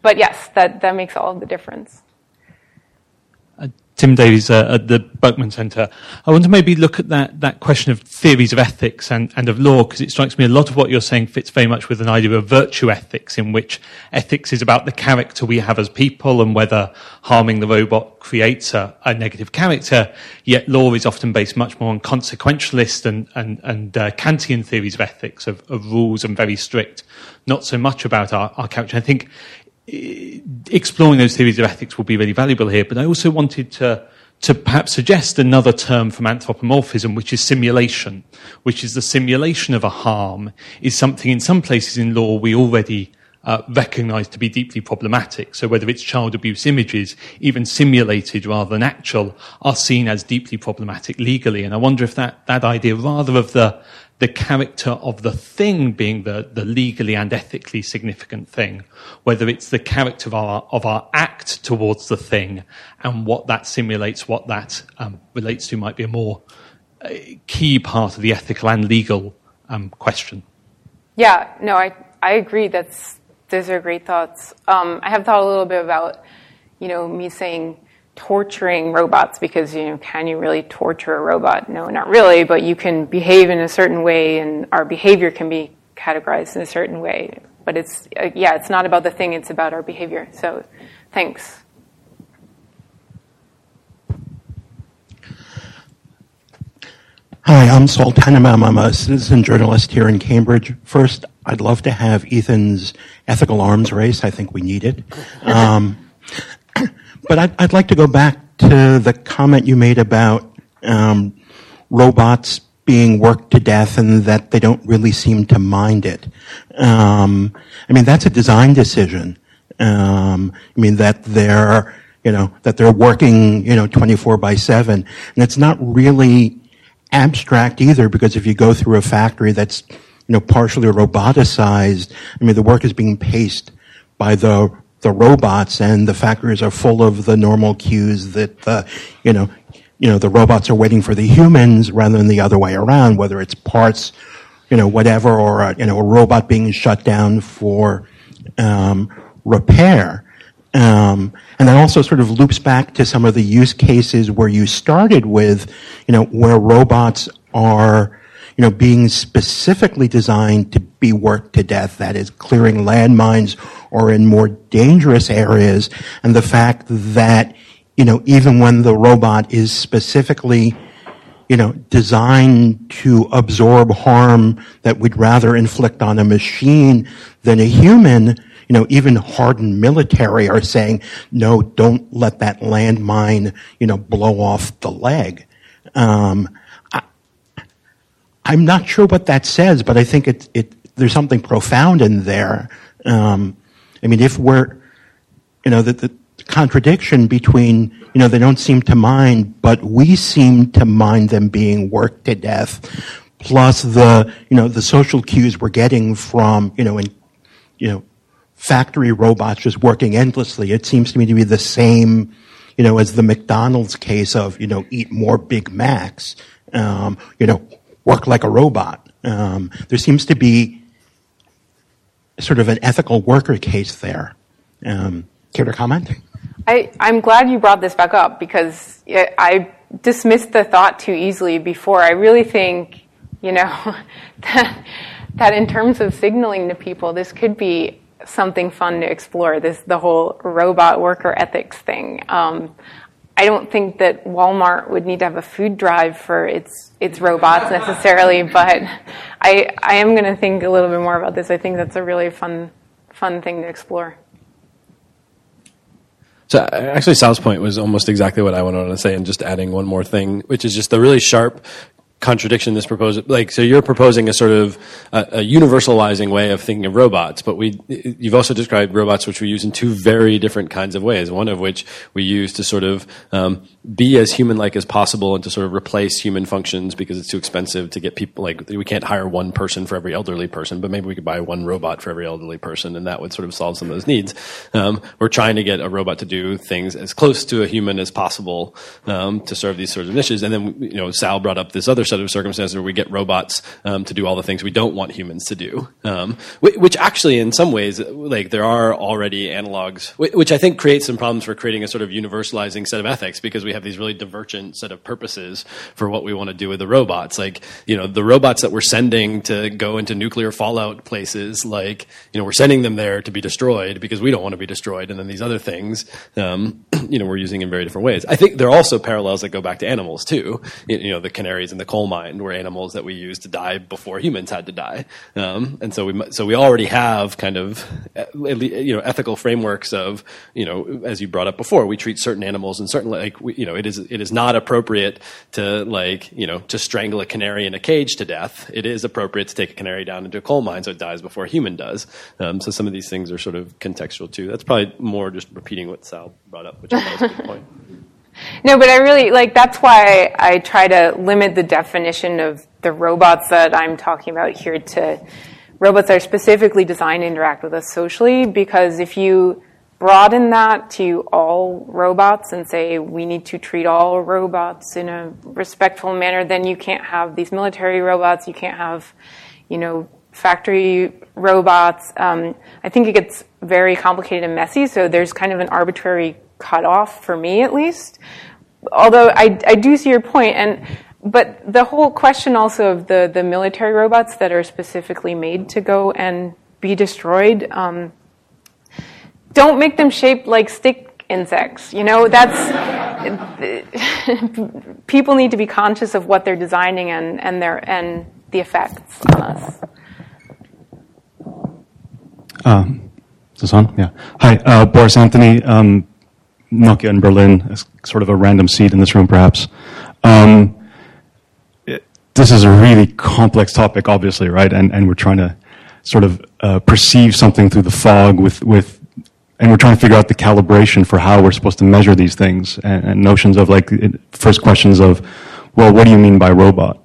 but yes, that that makes all the difference. Tim Davies uh, at the Berkman Center. I want to maybe look at that, that question of theories of ethics and, and of law, because it strikes me a lot of what you're saying fits very much with an idea of virtue ethics, in which ethics is about the character we have as people and whether harming the robot creates a, a negative character, yet law is often based much more on consequentialist and, and, and uh, Kantian theories of ethics, of, of rules and very strict, not so much about our, our character. I think exploring those theories of ethics will be really valuable here. But I also wanted to to perhaps suggest another term from anthropomorphism, which is simulation, which is the simulation of a harm, is something in some places in law we already uh, recognized to be deeply problematic. So whether it's child abuse images, even simulated rather than actual, are seen as deeply problematic legally. And I wonder if that, that idea, rather of the, the character of the thing being the, the legally and ethically significant thing, whether it's the character of our, of our act towards the thing and what that simulates, what that um, relates to might be a more uh, key part of the ethical and legal um, question. Yeah, no, I, I agree. That's those are great thoughts. Um, I have thought a little bit about, you know, me saying torturing robots because you know, can you really torture a robot? No, not really, but you can behave in a certain way, and our behavior can be categorized in a certain way. But it's uh, yeah, it's not about the thing; it's about our behavior. So, thanks. Hi, I'm Saul Tenenbaum. I'm a citizen journalist here in Cambridge. First, I'd love to have Ethan's ethical arms race. I think we need it. [LAUGHS] Um, but I'd, I'd, like to go back to the comment you made about um, robots being worked to death and that they don't really seem to mind it. Um, I mean, that's a design decision. Um, I mean, that they're, you know, that they're working, you know, 24 by 7. And it's not really abstract either because if you go through a factory that's you know partially roboticized, I mean the work is being paced by the the robots and the factories are full of the normal cues that the you know you know the robots are waiting for the humans rather than the other way around whether it's parts you know whatever or a, you know a robot being shut down for um, repair. Um, and that also sort of loops back to some of the use cases where you started with, you know, where robots are, you know, being specifically designed to be worked to death, that is clearing landmines or in more dangerous areas. And the fact that, you know, even when the robot is specifically, you know, designed to absorb harm that we'd rather inflict on a machine than a human, you know, even hardened military are saying, no, don't let that landmine, you know, blow off the leg. Um, I, am not sure what that says, but I think it, it there's something profound in there. Um, I mean, if we're, you know, the, the contradiction between, you know, they don't seem to mind, but we seem to mind them being worked to death, plus the, you know, the social cues we're getting from, you know, in, you know, factory robots just working endlessly. It seems to me to be the same, you know, as the McDonald's case of, you know, eat more Big Macs, um, you know, work like a robot. Um, there seems to be sort of an ethical worker case there. Um, care to comment? I, I'm glad you brought this back up because I dismissed the thought too easily before. I really think, you know, [LAUGHS] that, that in terms of signaling to people, this could be something fun to explore. This the whole robot worker ethics thing. Um, I don't think that Walmart would need to have a food drive for its its robots necessarily, but I I am going to think a little bit more about this. I think that's a really fun fun thing to explore. So actually, Sal's point was almost exactly what I wanted to say, and just adding one more thing, which is just the really sharp contradiction this proposal like so you're proposing a sort of a, universalizing way of thinking of robots but we you've also described robots which we use in two very different kinds of ways one of which we use to sort of um, be as human like as possible and to sort of replace human functions because it's too expensive to get people like we can't hire one person for every elderly person but maybe we could buy one robot for every elderly person and that would sort of solve some of those needs. Um, we're trying to get a robot to do things as close to a human as possible um, to serve these sorts of niches. And then you know sal brought up this other set of circumstances where we get robots um, to do all the things we don't want humans to do, um, which actually, in some ways, like there are already analogs, which I think creates some problems for creating a sort of universalizing set of ethics because we have these really divergent set of purposes for what we want to do with the robots. Like, you know, the robots that we're sending to go into nuclear fallout places, like, you know, we're sending them there to be destroyed because we don't want to be destroyed, and then these other things, um, [CLEARS THROAT] you know, we're using in very different ways. I think there are also parallels that go back to animals too. You know, the canaries and the coal coal mine were animals that we used to die before humans had to die, um, and so we so we already have kind of you know ethical frameworks of you know as you brought up before, we treat certain animals and certain like we, you know it is it is not appropriate to like you know to strangle a canary in a cage to death. It is appropriate to take a canary down into a coal mine so it dies before a human does. Um, so some of these things are sort of contextual too. That's probably more just repeating what Sal brought up, which I a good point. [LAUGHS] No, but I really like that's why I try to limit the definition of the robots that I'm talking about here to robots that are specifically designed to interact with us socially because if you broaden that to all robots and say we need to treat all robots in a respectful manner, then you can't have these military robots, you can't have, you know, factory robots. Um, I think it gets very complicated and messy, so there's kind of an arbitrary cutoff for me at least. Although I, I do see your point, and but the whole question also of the, the military robots that are specifically made to go and be destroyed, um, don't make them shaped like stick insects. You know, that's [LAUGHS] people need to be conscious of what they're designing and, and their and the effects on us. Is this on? Yeah. Hi, uh, Boris Anthony, um, Nokia in Berlin, sort of a random seat in this room, perhaps. Um, this is a really complex topic, obviously, right? And, and we're trying to sort of uh, perceive something through the fog with, with, and we're trying to figure out the calibration for how we're supposed to measure these things and, and notions of like, first questions of, well, what do you mean by robot?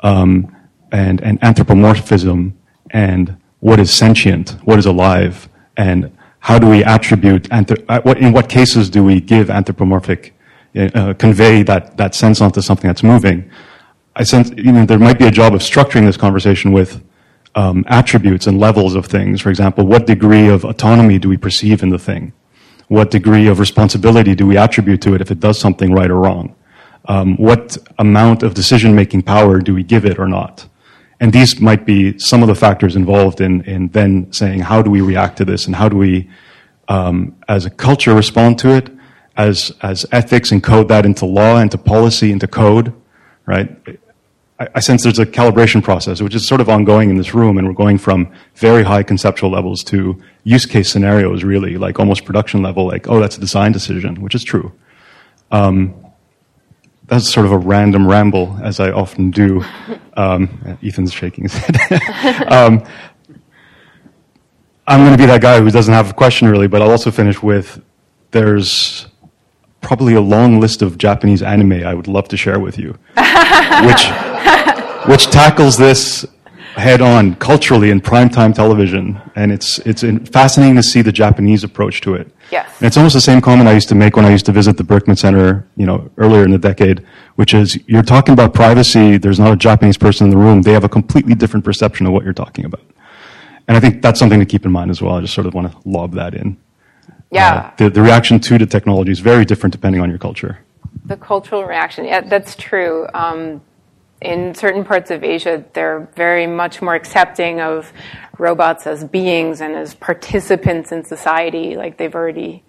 Um, and, and anthropomorphism and what is sentient, what is alive, and how do we attribute, uh, in what cases do we give anthropomorphic, uh, convey that, that sense onto something that's moving? I sense, you know, there might be a job of structuring this conversation with um, attributes and levels of things. For example, what degree of autonomy do we perceive in the thing? What degree of responsibility do we attribute to it if it does something right or wrong? Um, what amount of decision making power do we give it or not? And these might be some of the factors involved in, in then saying, how do we react to this and how do we, um, as a culture, respond to it, as, as ethics encode that into law, into policy, into code, right? I, I sense there's a calibration process, which is sort of ongoing in this room, and we're going from very high conceptual levels to use case scenarios, really, like almost production level, like, oh, that's a design decision, which is true. Um, that's sort of a random ramble, as I often do. Um, Ethan's shaking his head. [LAUGHS] um, I'm going to be that guy who doesn't have a question really, but I'll also finish with there's probably a long list of Japanese anime I would love to share with you, [LAUGHS] which which tackles this head on culturally in primetime television, and it's it's fascinating to see the Japanese approach to it. Yes. And it's almost the same comment I used to make when I used to visit the Berkman Center, you know, earlier in the decade, which is you're talking about privacy. There's not a Japanese person in the room. They have a completely different perception of what you're talking about, and I think that's something to keep in mind as well. I just sort of want to lob that in. Yeah. Uh, the, the reaction to the technology is very different depending on your culture. The cultural reaction, yeah, that's true. Um, in certain parts of Asia, they're very much more accepting of robots as beings and as participants in society. Like they've already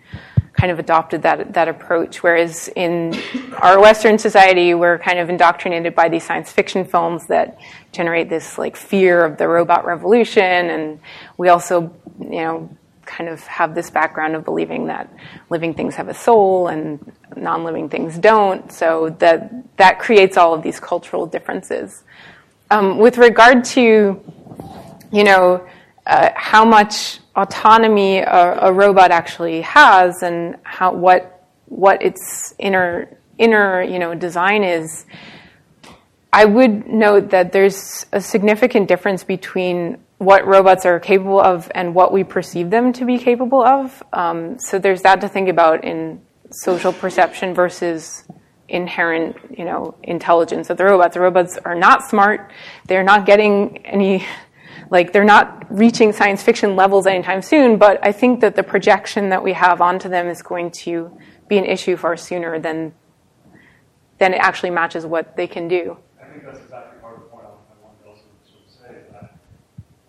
kind of adopted that that approach. Whereas in our Western society, we're kind of indoctrinated by these science fiction films that generate this like fear of the robot revolution, and we also, you know, kind of have this background of believing that living things have a soul and non-living things don't. So that that creates all of these cultural differences. Um, with regard to, you know, uh, how much autonomy a, a, robot actually has and how what what its inner inner you know design is. I would note that there's a significant difference between what robots are capable of and what we perceive them to be capable of. Um, so there's that to think about in social perception versus inherent, you know, intelligence of the robots. The robots are not smart. They're not getting any, [LAUGHS] like, they're not reaching science fiction levels anytime soon. But I think that the projection that we have onto them is going to be an issue far sooner than than it actually matches what they can do. I think that's exactly part of the point I wanted to also sort of say that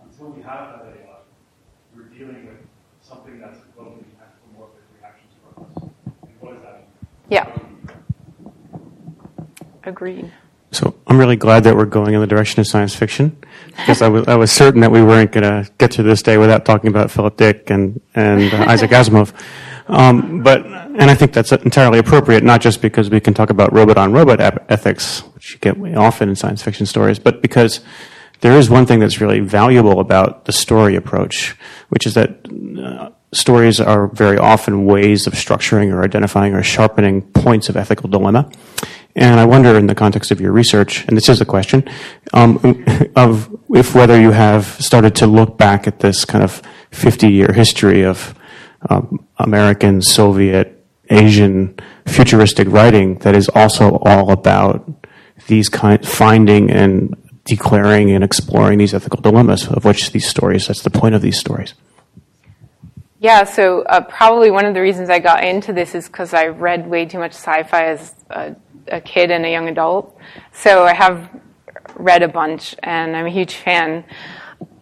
until we have that AI, we're dealing with something that's equivalent to anthropomorphic reactions from us. And what does that mean? Yeah. Agreed. So I'm really glad that we're going in the direction of science fiction because I was, I was certain that we weren't going to get to this day without talking about Philip Dick and, and uh, Isaac [LAUGHS] Asimov. Um, but, and I think that's entirely appropriate, not just because we can talk about robot on robot ethics, which you get often in science fiction stories, but because there is one thing that's really valuable about the story approach, which is that uh, stories are very often ways of structuring or identifying or sharpening points of ethical dilemma. And I wonder, in the context of your research, and this is a question, um, of if whether you have started to look back at this kind of 50 year history of um, American, Soviet, Asian, futuristic writing that is also all about these kind, finding and declaring and exploring these ethical dilemmas of which these stories, that's the point of these stories. Yeah, so uh, probably one of the reasons I got into this is because I read way too much sci fi as a a kid and a young adult. So I have read a bunch, and I'm a huge fan.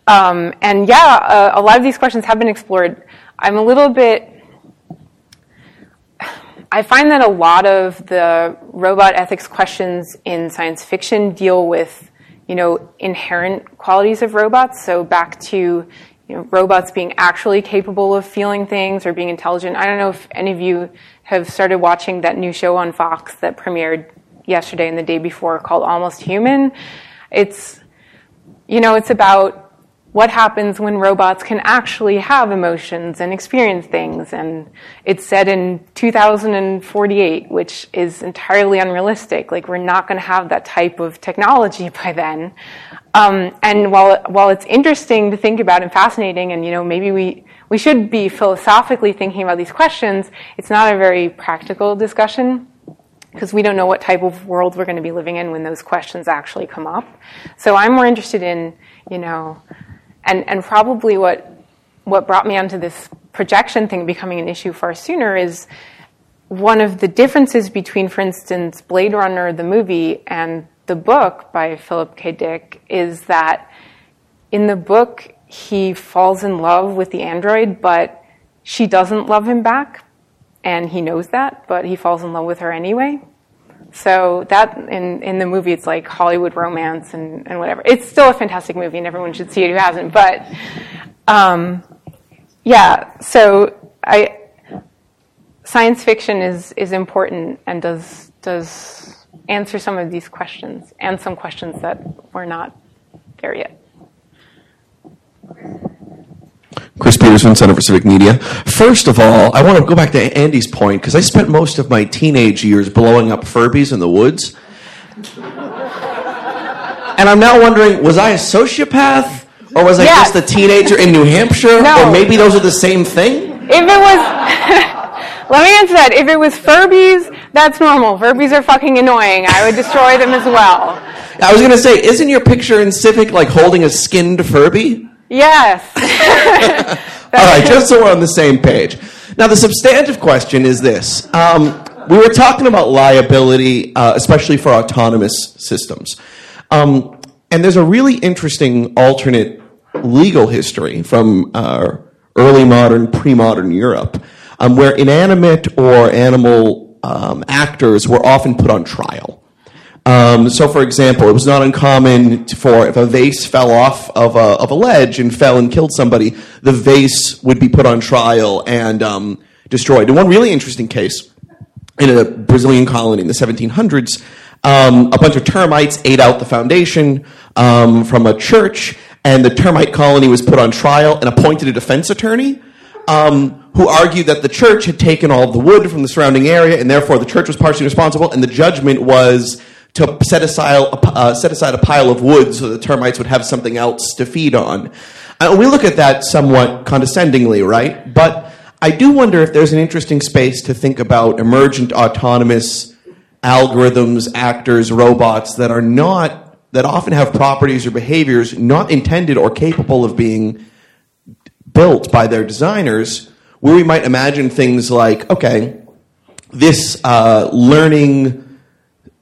Um, and yeah, uh, a lot of these questions have been explored. I'm a little bit. I find that a lot of the robot ethics questions in science fiction deal with, you know, inherent qualities of robots. So back to, you know, robots being actually capable of feeling things or being intelligent. I don't know if any of you have started watching that new show on Fox that premiered yesterday and the day before called Almost Human. It's, you know, it's about what happens when robots can actually have emotions and experience things. And it's set in 2048, which is entirely unrealistic. Like, we're not going to have that type of technology [LAUGHS] by then. Um, and while, while it's interesting to think about and fascinating, and, you know, maybe we, we should be philosophically thinking about these questions, it's not a very practical discussion because we don't know what type of world we're going to be living in when those questions actually come up. So I'm more interested in, you know, and, and probably what, what brought me onto this projection thing becoming an issue far sooner is one of the differences between, for instance, Blade Runner, the movie, and the book by Philip K. Dick is that in the book, he falls in love with the android, but she doesn't love him back, and he knows that, but he falls in love with her anyway. So that in in the movie, it's like Hollywood romance and, and whatever. It's still a fantastic movie, and everyone should see it who hasn't. But um, yeah, so I science fiction is is important and does does answer some of these questions and some questions that we're not there yet. Chris Peterson, Center for Civic Media. First of all, I want to go back to Andy's point because I spent most of my teenage years blowing up Furbies in the woods. and I'm now wondering was I a sociopath? Or was I yes. just a teenager in New Hampshire? No. Or maybe those are the same thing? If it was. [LAUGHS] Let me answer that. If it was Furbies, that's normal. Furbies are fucking annoying. I would destroy them as well. I was going to say, isn't your picture in Civic like holding a skinned Furby? Yes. [LAUGHS] [LAUGHS] All right, just so we're on the same page. Now, the substantive question is this. Um, we were talking about liability, uh, especially for autonomous systems. Um, and there's a really interesting alternate legal history from uh, early modern, pre modern Europe, um, where inanimate or animal um, actors were often put on trial. Um, so, for example, it was not uncommon for if a vase fell off of a, of a ledge and fell and killed somebody, the vase would be put on trial and um, destroyed. In one really interesting case, in a Brazilian colony in the 1700s, um, a bunch of termites ate out the foundation um, from a church, and the termite colony was put on trial and appointed a defense attorney. Um, who argued that the church had taken all of the wood from the surrounding area, and therefore the church was partially responsible, and the judgment was to set aside, uh, set aside a pile of wood so the termites would have something else to feed on. And we look at that somewhat condescendingly, right? But I do wonder if there's an interesting space to think about emergent autonomous algorithms, actors, robots that are not, that often have properties or behaviors not intended or capable of being built by their designers, where we might imagine things like, okay, this uh, learning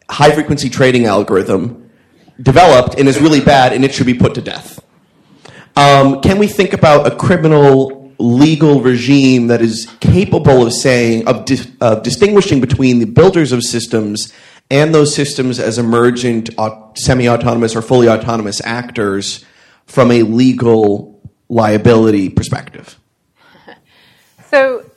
high frequency trading algorithm developed and is really bad and it should be put to death. Um, can we think about a criminal legal regime that is capable of saying, of, di- of distinguishing between the builders of systems and those systems as emergent au- semi-autonomous or fully autonomous actors from a legal liability perspective? So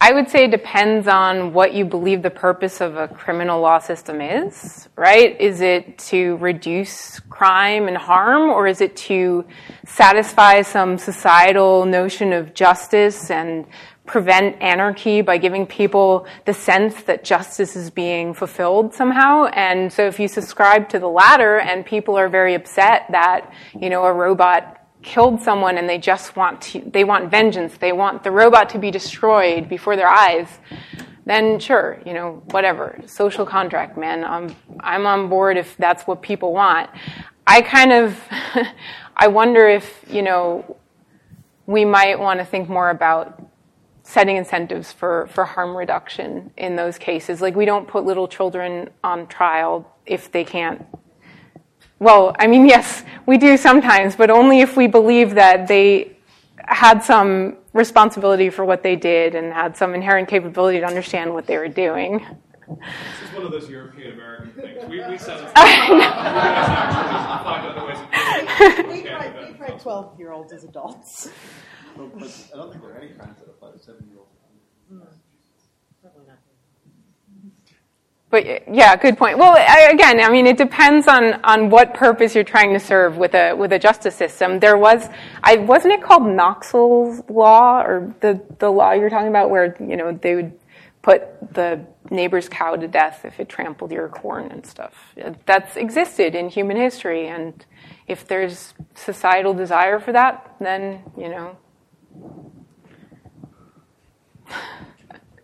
I would say it depends on what you believe the purpose of a criminal law system is, right? Is it to reduce crime and harm, or is it to satisfy some societal notion of justice and prevent anarchy by giving people the sense that justice is being fulfilled somehow? And so if you subscribe to the latter and people are very upset that, you know, a robot killed someone and they just want to, they want vengeance, they want the robot to be destroyed before their eyes, then sure, you know, whatever. Social contract, man. I'm, I'm on board if that's what people want. I kind of, [LAUGHS] I wonder if, you know, we might want to think more about setting incentives for, for harm reduction in those cases. Like, we don't put little children on trial if they can't well, I mean, yes, we do sometimes, but only if we believe that they had some responsibility for what they did and had some inherent capability to understand what they were doing. This is one of those European American things. We, we said we tried 12 year olds as adults. I don't think there are any crimes that apply to seven year olds. Hmm. But yeah, good point. Well, I, again, I mean, it depends on, on what purpose you're trying to serve with a with a justice system. There was, I wasn't it called Knoxville's law or the the law you're talking about, where you know they would put the neighbor's cow to death if it trampled your corn and stuff. That's existed in human history, and if there's societal desire for that, then you know.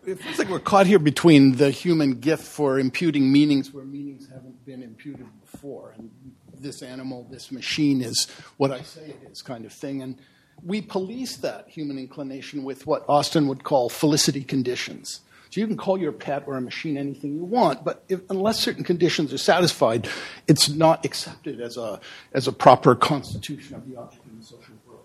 It feels like we're caught here between the human gift for imputing meanings where meanings haven't been imputed before. And this animal, this machine is what I say it is, kind of thing. And we police that human inclination with what Austin would call felicity conditions. So you can call your pet or a machine anything you want, but if, unless certain conditions are satisfied, it's not accepted as a, as a proper constitution of the object in the social world.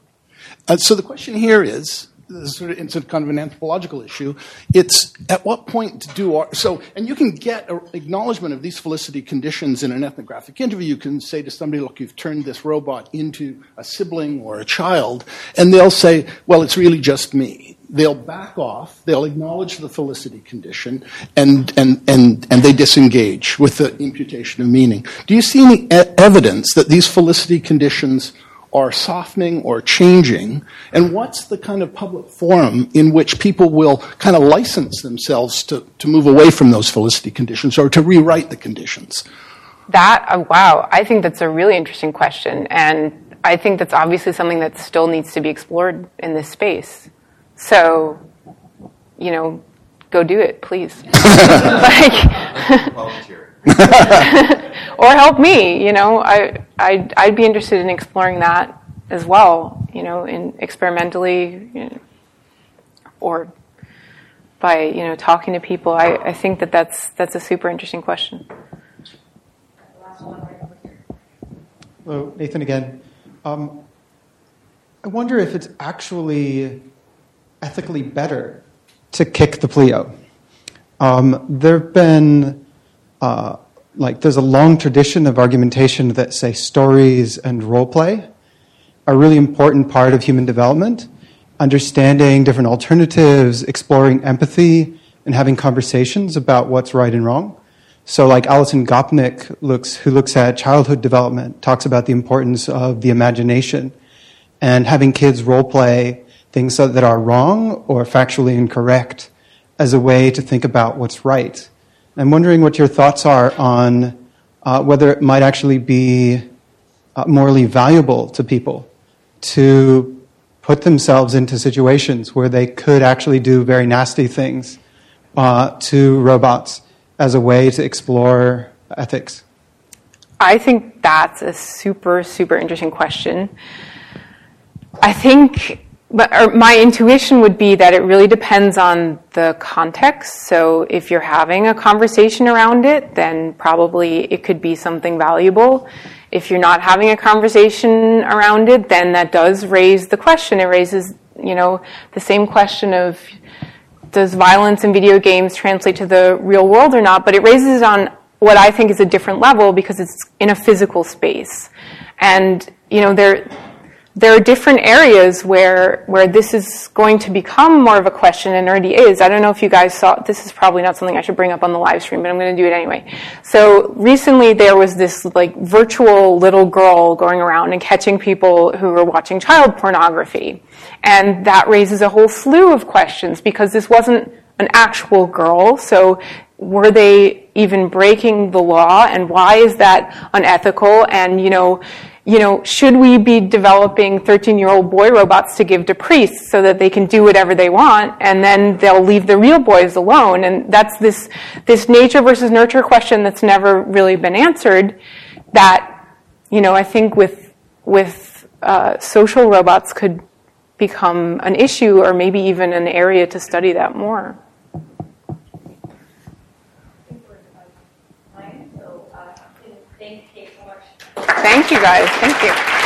Uh, so the question here is sort of, it's kind of an anthropological issue. It's at what point do our, so, and you can get an acknowledgement of these felicity conditions in an ethnographic interview. You can say to somebody, look, you've turned this robot into a sibling or a child, and they'll say, well, it's really just me. They'll back off, they'll acknowledge the felicity condition, and, and, and, and they disengage with the imputation of meaning. Do you see any e- evidence that these felicity conditions are softening or changing? And what's the kind of public forum in which people will kind of license themselves to, to move away from those felicity conditions or to rewrite the conditions? That, uh, wow, I think that's a really interesting question. And I think that's obviously something that still needs to be explored in this space. So, you know, go do it, please. [LAUGHS] [LAUGHS] like, [LAUGHS] or help me, you know, I, I'd, I'd be interested in exploring that as well, you know, in experimentally you know, or by, you know, talking to people. I, I think that that's, that's a super interesting question. Hello, Nathan again. Um, I wonder if it's actually ethically better to kick the pleo. Um, there have been, uh, like, there's a long tradition of argumentation that say stories and role play are really important part of human development. Understanding different alternatives, exploring empathy, and having conversations about what's right and wrong. So, like Alison Gopnik looks, who looks at childhood development, talks about the importance of the imagination and having kids role play things that are wrong or factually incorrect as a way to think about what's right. I'm wondering what your thoughts are on uh, whether it might actually be uh, morally valuable to people to put themselves into situations where they could actually do very nasty things uh, to robots as a way to explore ethics? I think that's a super, super interesting question. I think but my intuition would be that it really depends on the context. So if you're having a conversation around it, then probably it could be something valuable. If you're not having a conversation around it, then that does raise the question. It raises, you know, the same question of does violence in video games translate to the real world or not? But it raises it on what I think is a different level because it's in a physical space. And, you know, there, there are different areas where, where this is going to become more of a question and already is. I don't know if you guys saw, this is probably not something I should bring up on the live stream, but I'm going to do it anyway. So recently there was this like virtual little girl going around and catching people who were watching child pornography. And that raises a whole slew of questions because this wasn't an actual girl. So were they even breaking the law and why is that unethical? And, you know, you know, should we be developing 13 year old boy robots to give to priests so that they can do whatever they want and then they'll leave the real boys alone? And that's this, this nature versus nurture question that's never really been answered that, you know, I think with, with uh, social robots could become an issue or maybe even an area to study that more. Thank you guys. Thank you.